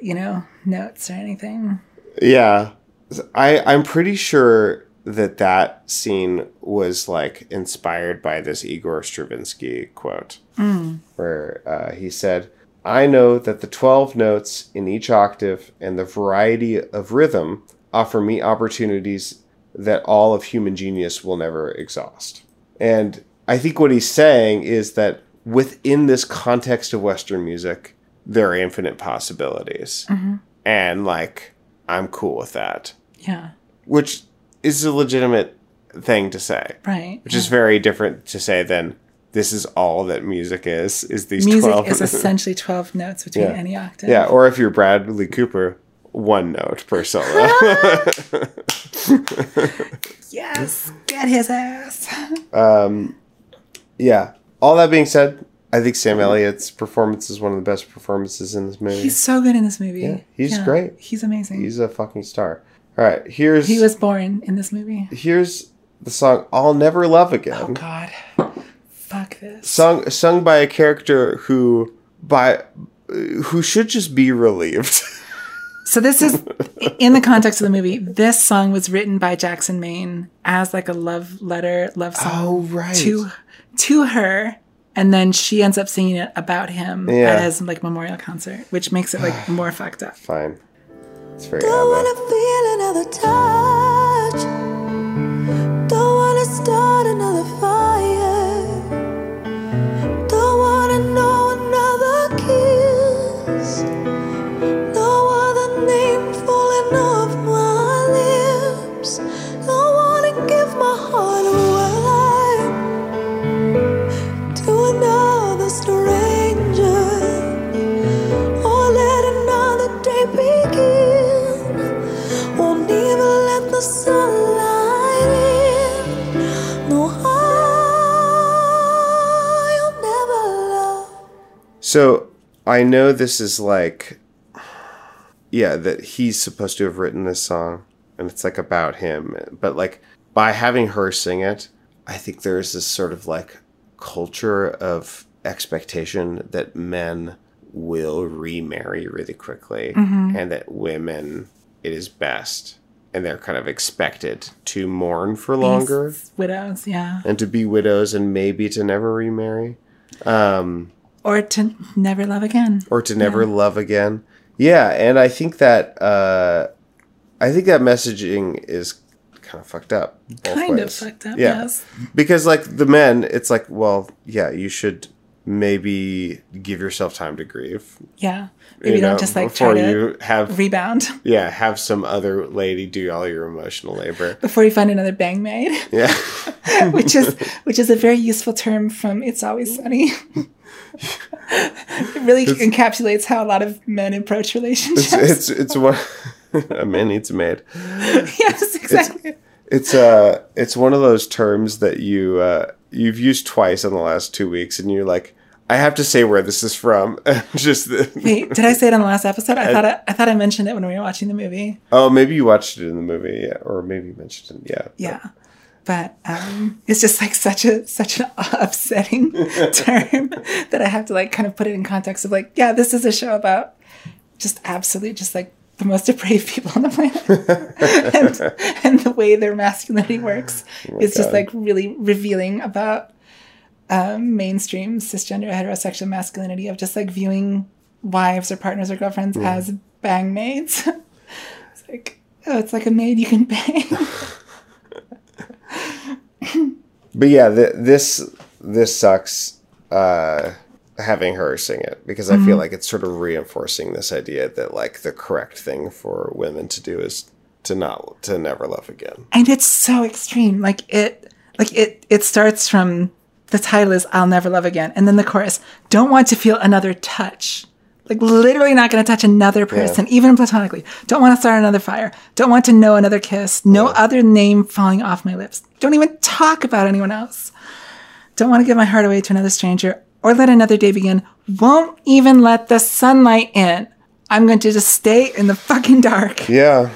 S1: you know, notes or anything.
S2: Yeah, I I'm pretty sure that that scene was like inspired by this Igor Stravinsky quote,
S1: Mm.
S2: where uh, he said, "I know that the twelve notes in each octave and the variety of rhythm offer me opportunities that all of human genius will never exhaust." And I think what he's saying is that within this context of Western music, there are infinite possibilities.
S1: Mhm.
S2: And like, I'm cool with that.
S1: Yeah,
S2: Which is a legitimate thing to say.
S1: right.
S2: Which is very different to say than this is all that music is, is these
S1: Music
S2: 12.
S1: is <laughs> essentially 12 notes between
S2: Yeah.
S1: any octave.
S2: Yeah, or if you're Bradley Cooper, one note per solo. <laughs> <laughs>
S1: Yes, get his ass.
S2: Um, yeah. All that being said, I think Sam Elliott's performance is one of the best performances in this movie.
S1: He's so good in this movie.
S2: Yeah, he's
S1: Yeah,
S2: great.
S1: He's amazing.
S2: He's a fucking star. All right, here's
S1: he was born in this movie.
S2: here's the song "I'll Never Love Again."
S1: Oh God, fuck this.
S2: sung sung by a character who by who should just be relieved. <laughs>
S1: So this is in the context of the movie. This song was written by Jackson Maine as like a love letter, love song
S2: Oh, right.
S1: to to her, and then she ends up singing it about him
S2: Yeah.
S1: at his like memorial concert, which makes it like more fucked up.
S2: Fine, it's very
S7: Don't
S2: ABBA.
S7: wanna feel another touch. Don't wanna start another fire.
S2: So I know this is like, yeah, that he's supposed to have written this song, and it's like about him. But like by having her sing it, I think there's this sort of like culture of expectation that men will remarry really quickly,
S1: Mhm.
S2: and that women it is best, and they're kind of expected to mourn for longer
S1: These widows, yeah,
S2: and to be widows and maybe to never remarry. Um,
S1: or to never love again.
S2: or to never love again. Yeah, and I think that uh, I think that messaging is kind of fucked up.
S1: Kind of fucked up,
S2: Yeah,
S1: yes.
S2: because like the men, it's like, well, yeah, you should maybe give yourself time to grieve.
S1: Yeah, maybe don't just like try
S2: before
S1: to
S2: you have
S1: rebound <laughs>
S2: Yeah, have some other lady do all your emotional labor.
S1: before you find another bang maid.
S2: Yeah, <laughs>
S1: which is which is a very useful term from It's Always Sunny. <laughs> it really encapsulates how a lot of men approach relationships.
S2: it's it's it's one a man needs a maid.
S1: yes, exactly.
S2: It's uh it's one of those terms that you uh you've used twice in the last two weeks and you're like, I have to say where this is from. <laughs> Just
S1: Wait, did I say it on the last episode? I,
S2: I-
S1: thought I, I thought I mentioned it when we were watching the movie.
S2: Oh, maybe you watched it in the movie, yeah, or maybe you mentioned it, yeah.
S1: Yeah. But um, it's just like such a such an <laughs> upsetting <laughs> term that I have to like kind of put it in context of like, yeah, this is a show about just absolute, just like the most depraved people on the planet, and, and the way their masculinity works
S2: Oh
S1: is just like really revealing about um, mainstream cisgender heterosexual masculinity of just like viewing wives or partners or girlfriends
S2: Yeah.
S1: as bang maids. <laughs> it's like, oh, it's like a maid you can bang. <laughs>
S2: But yeah, th- this this sucks uh having her sing it because I feel
S1: Mhm.
S2: like it's sort of reinforcing this idea that like the correct thing for women to do is to not to never love again.
S1: and it's so extreme like it like it it starts from the title is i'll never love again. And then the chorus don't want to feel another touch. Like literally not going to touch another person even platonically. Don't want to start another fire. Don't want to know another kiss. No other name falling off my lips. Don't even talk about anyone else. Don't want to give my heart away to another stranger or let another day begin. Won't even let the sunlight in. I'm going to just stay in the fucking dark.
S2: Yeah.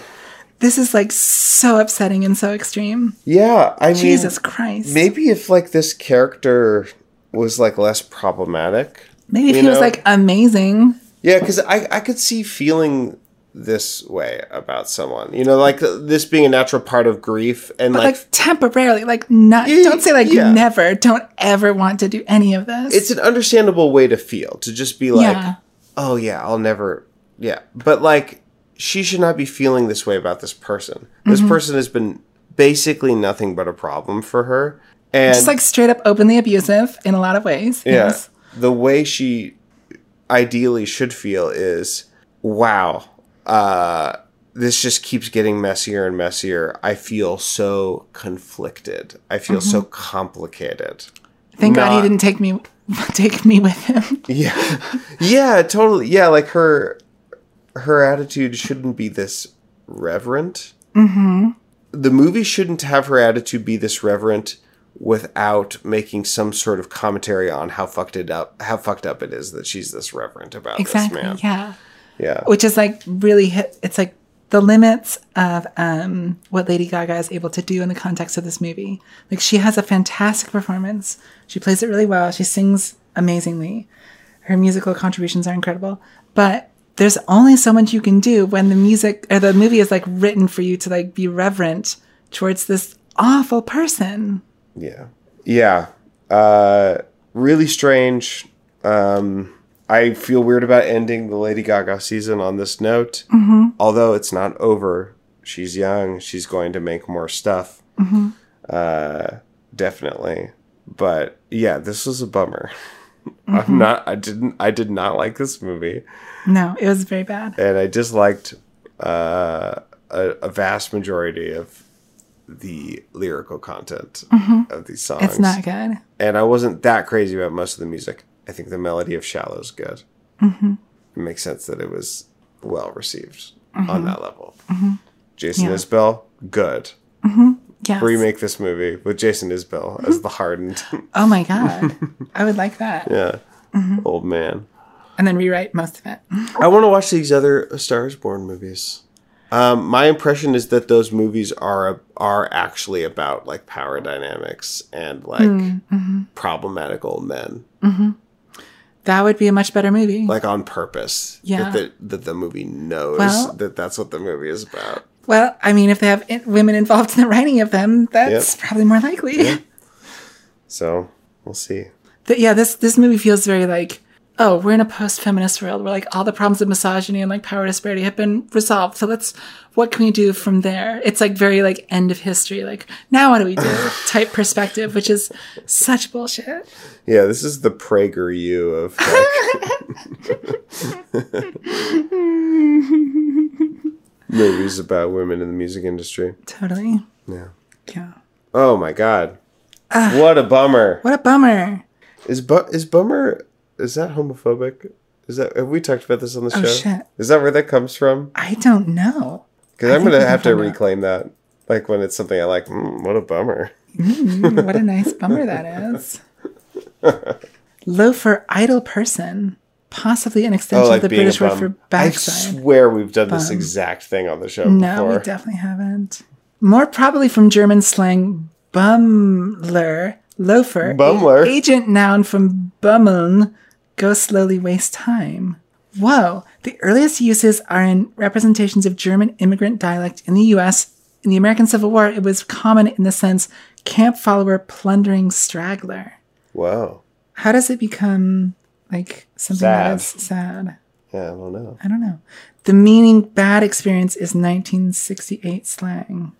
S1: This is like so upsetting and so extreme.
S2: Yeah, I mean,
S1: Jesus Christ.
S2: Maybe if like this character was like less problematic.
S1: Maybe if he was like amazing.
S2: Yeah, because I I could see feeling this way about someone. You know, like this being a natural part of grief, and like,
S1: like, temporarily, like not don't say like
S2: yeah.
S1: never, don't ever want to do any of this.
S2: it's an understandable way to feel to just be like,
S1: Yeah.
S2: oh yeah, I'll never, yeah. But like, she should not be feeling this way about this person. This
S1: Mhm.
S2: person has been basically nothing but a problem for her, and
S1: just like straight up openly abusive in a lot of ways.
S2: Yeah.
S1: Yes.
S2: The way she ideally should feel is wow, uh, this just keeps getting messier and messier. I feel so conflicted. I feel so
S1: Mhm.
S2: complicated.
S1: Thank God he didn't take me <laughs> take me with him.
S2: Yeah. yeah, totally. Yeah, like her her attitude shouldn't be this reverent.
S1: Mm-hmm.
S2: The movie shouldn't have her attitude be this reverent without making some sort of commentary on how fucked it up how fucked up it is that she's this reverent about
S1: Exactly.
S2: this man.
S1: Yeah.
S2: Yeah.
S1: Which is like really hit it's like the limits of um, what Lady Gaga is able to do in the context of this movie. Like she has a fantastic performance. She plays it really well. She sings amazingly. Her musical contributions are incredible. But there's only so much you can do when the music or the movie is like written for you to like be reverent towards this awful person.
S2: Yeah. Yeah. Uh really strange. Um I feel weird about ending the Lady Gaga season on this note.
S1: Mhm.
S2: Although it's not over. She's young. She's going to make more stuff.
S1: Mhm.
S2: Uh definitely. But yeah, this was a bummer.
S1: Mhm. <laughs>
S2: I'm not I didn't I did not like this movie.
S1: No, it was very bad.
S2: And I disliked uh a, a vast majority of the lyrical content
S1: Mhm.
S2: of these songs.
S1: It's not good.
S2: And I wasn't that crazy about most of the music. I think the melody of Shallow is good.
S1: Mhm.
S2: It makes sense that it was well received
S1: Mhm.
S2: on that level.
S1: Mhm.
S2: Jason
S1: Yeah.
S2: Isbell, good.
S1: Mhm. Yes.
S2: Remake this movie with Jason Isbell as the hardened.
S1: Oh my god. <laughs> I would like that.
S2: yeah. Old man.
S1: And then rewrite most of it.
S2: I want to watch these other Stars Born movies. Um, my impression is that those movies are are actually about like power dynamics and like
S1: Mm, mhm.
S2: problematic old men,
S1: hmm That would be a much better movie.
S2: like on purpose.
S1: Yeah.
S2: That the, that the movie knows
S1: Well-
S2: that that's what the movie is about.
S1: well, I mean, if they have women involved in the writing of them, that's
S2: Yep.
S1: probably more likely.
S2: Yeah. So we'll see.
S1: But yeah, this this movie feels very like, oh, we're in a post-feminist world where like all the problems of misogyny and like power disparity have been resolved. So let's what can we do from there? It's like very like end of history. Like now what do we do? <laughs> type perspective, which is such bullshit.
S2: Yeah, this is the PragerU of like, <laughs> <laughs> movies about women in the music industry.
S1: Totally.
S2: Yeah.
S1: Yeah.
S2: Oh my god.
S1: Ah.
S2: what a bummer.
S1: What a bummer.
S2: Is bu- is bummer is that homophobic? Is that have we talked about this on the
S1: Oh,
S2: show?
S1: shit.
S2: Is that where that comes from?
S1: I don't know.
S2: Because I'm gonna have to reclaim that. Like when it's something I like. Mm, what a bummer.
S1: Mm, what a nice bummer that is. <laughs> Loafer, idle person, possibly an extension of the
S2: Oh, being a
S1: British word
S2: for
S1: for
S2: I swear we've done this exact thing on the show
S1: No,
S2: before.
S1: we definitely haven't. More probably from German slang, bummler, loafer, Bummler? agent noun from bummeln, go slowly, waste time. Whoa, the earliest uses are in representations of German immigrant dialect in the U.S. In the American Civil War, it was common in the sense camp follower, plundering straggler.
S2: Wow.
S1: How does it become like something that is sad?
S2: Yeah, I don't know.
S1: I don't know. The meaning bad experience is 1968 slang.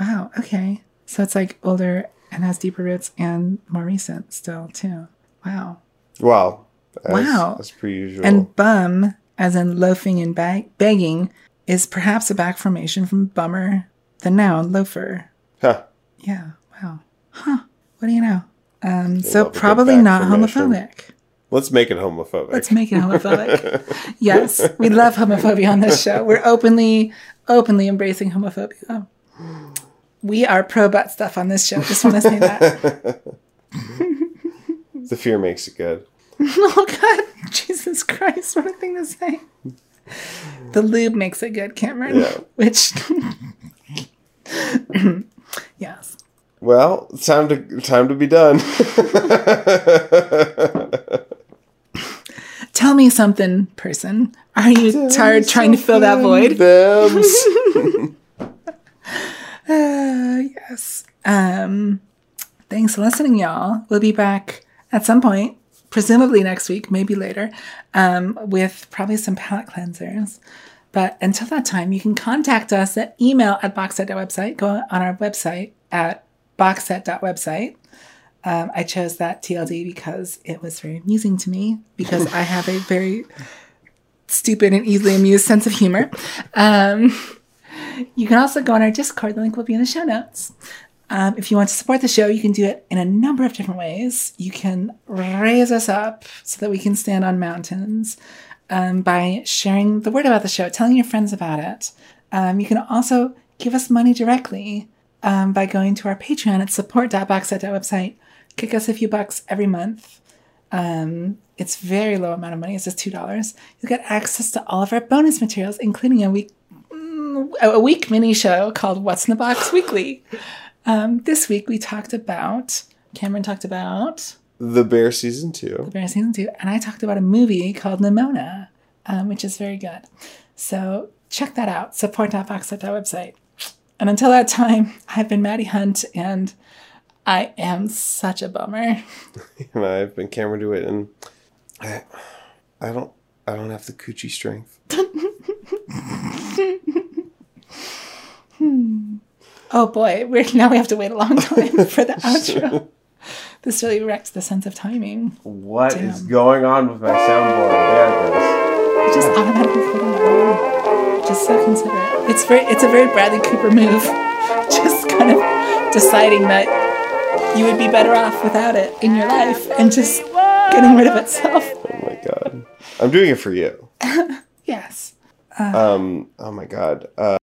S1: Wow. Okay. So it's like older and has deeper roots and more recent still too. Wow.
S2: Wow. As,
S1: wow.
S2: As per usual.
S1: And bum, as in loafing and bag- begging, is perhaps a back formation from bummer, the noun loafer.
S2: Huh.
S1: Yeah. Wow. Huh. What do you know? Um, so
S2: love a good
S1: probably not
S2: formation.
S1: homophobic.
S2: Let's make it homophobic.
S1: Let's make it homophobic. <laughs> yes, we love homophobia on this show. We're openly, openly embracing homophobia. <gasps> We are pro butt stuff on this show. Just want to say that. <laughs>
S2: The fear makes it good. <laughs>
S1: oh God, Jesus Christ! What a thing to say. The lube makes it good, Cameron.
S2: Yeah. <laughs>
S1: Which, <laughs> yes.
S2: Well, it's time to time to be done.
S1: Tell me something, person. Are you tired trying to fill that void? Uh, yes. Um, thanks for listening, y'all. We'll be back at some point, presumably next week, maybe later, um, with probably some palate cleansers. But until that time, you can contact us at email at boxset.website. Go on our website at boxset.website. Um, I chose that TLD because it was very amusing to me because I have a very stupid and easily amused sense of humor. Um, you can also go on our Discord. The link will be in the show notes. Um, if you want to support the show, you can do it in a number of different ways. You can raise us up so that we can stand on mountains um, by sharing the word about the show, telling your friends about it. Um, you can also give us money directly um, by going to our Patreon at support.boxset.website. Kick us a few bucks every month. Um, it's very low amount of money. It's just two dollars. You'll get access to all of our bonus materials, including a week mm, a week mini show called "What's in the Box Weekly." Um, this week we talked about Cameron talked about
S2: the Bear season two.
S1: the Bear season two, and I talked about a movie called Nimona, um, which is very good. So check that out. Support Fox at that website. And until that time, I've been Maddie Hunt, and I am such a bummer. <laughs> <laughs>
S2: And I've been Cameron DeWitt, and I, I don't, I don't have the coochie strength. <laughs>
S1: Hmm. Oh boy, <laughs> we're now we have to wait a long <laughs> time for the outro. This really wrecked the sense of timing.
S2: What is
S1: Damn.
S2: going on with my soundboard? There it is.
S1: It just automatically put on that one. Just so considerate. It's very it's a very Bradley Cooper move. <laughs> Just kind of deciding that you would be better off without it in your life and just getting rid of itself.
S2: Oh my god, I'm doing it for you.
S1: Yes.
S2: Um. Oh my god. Uh.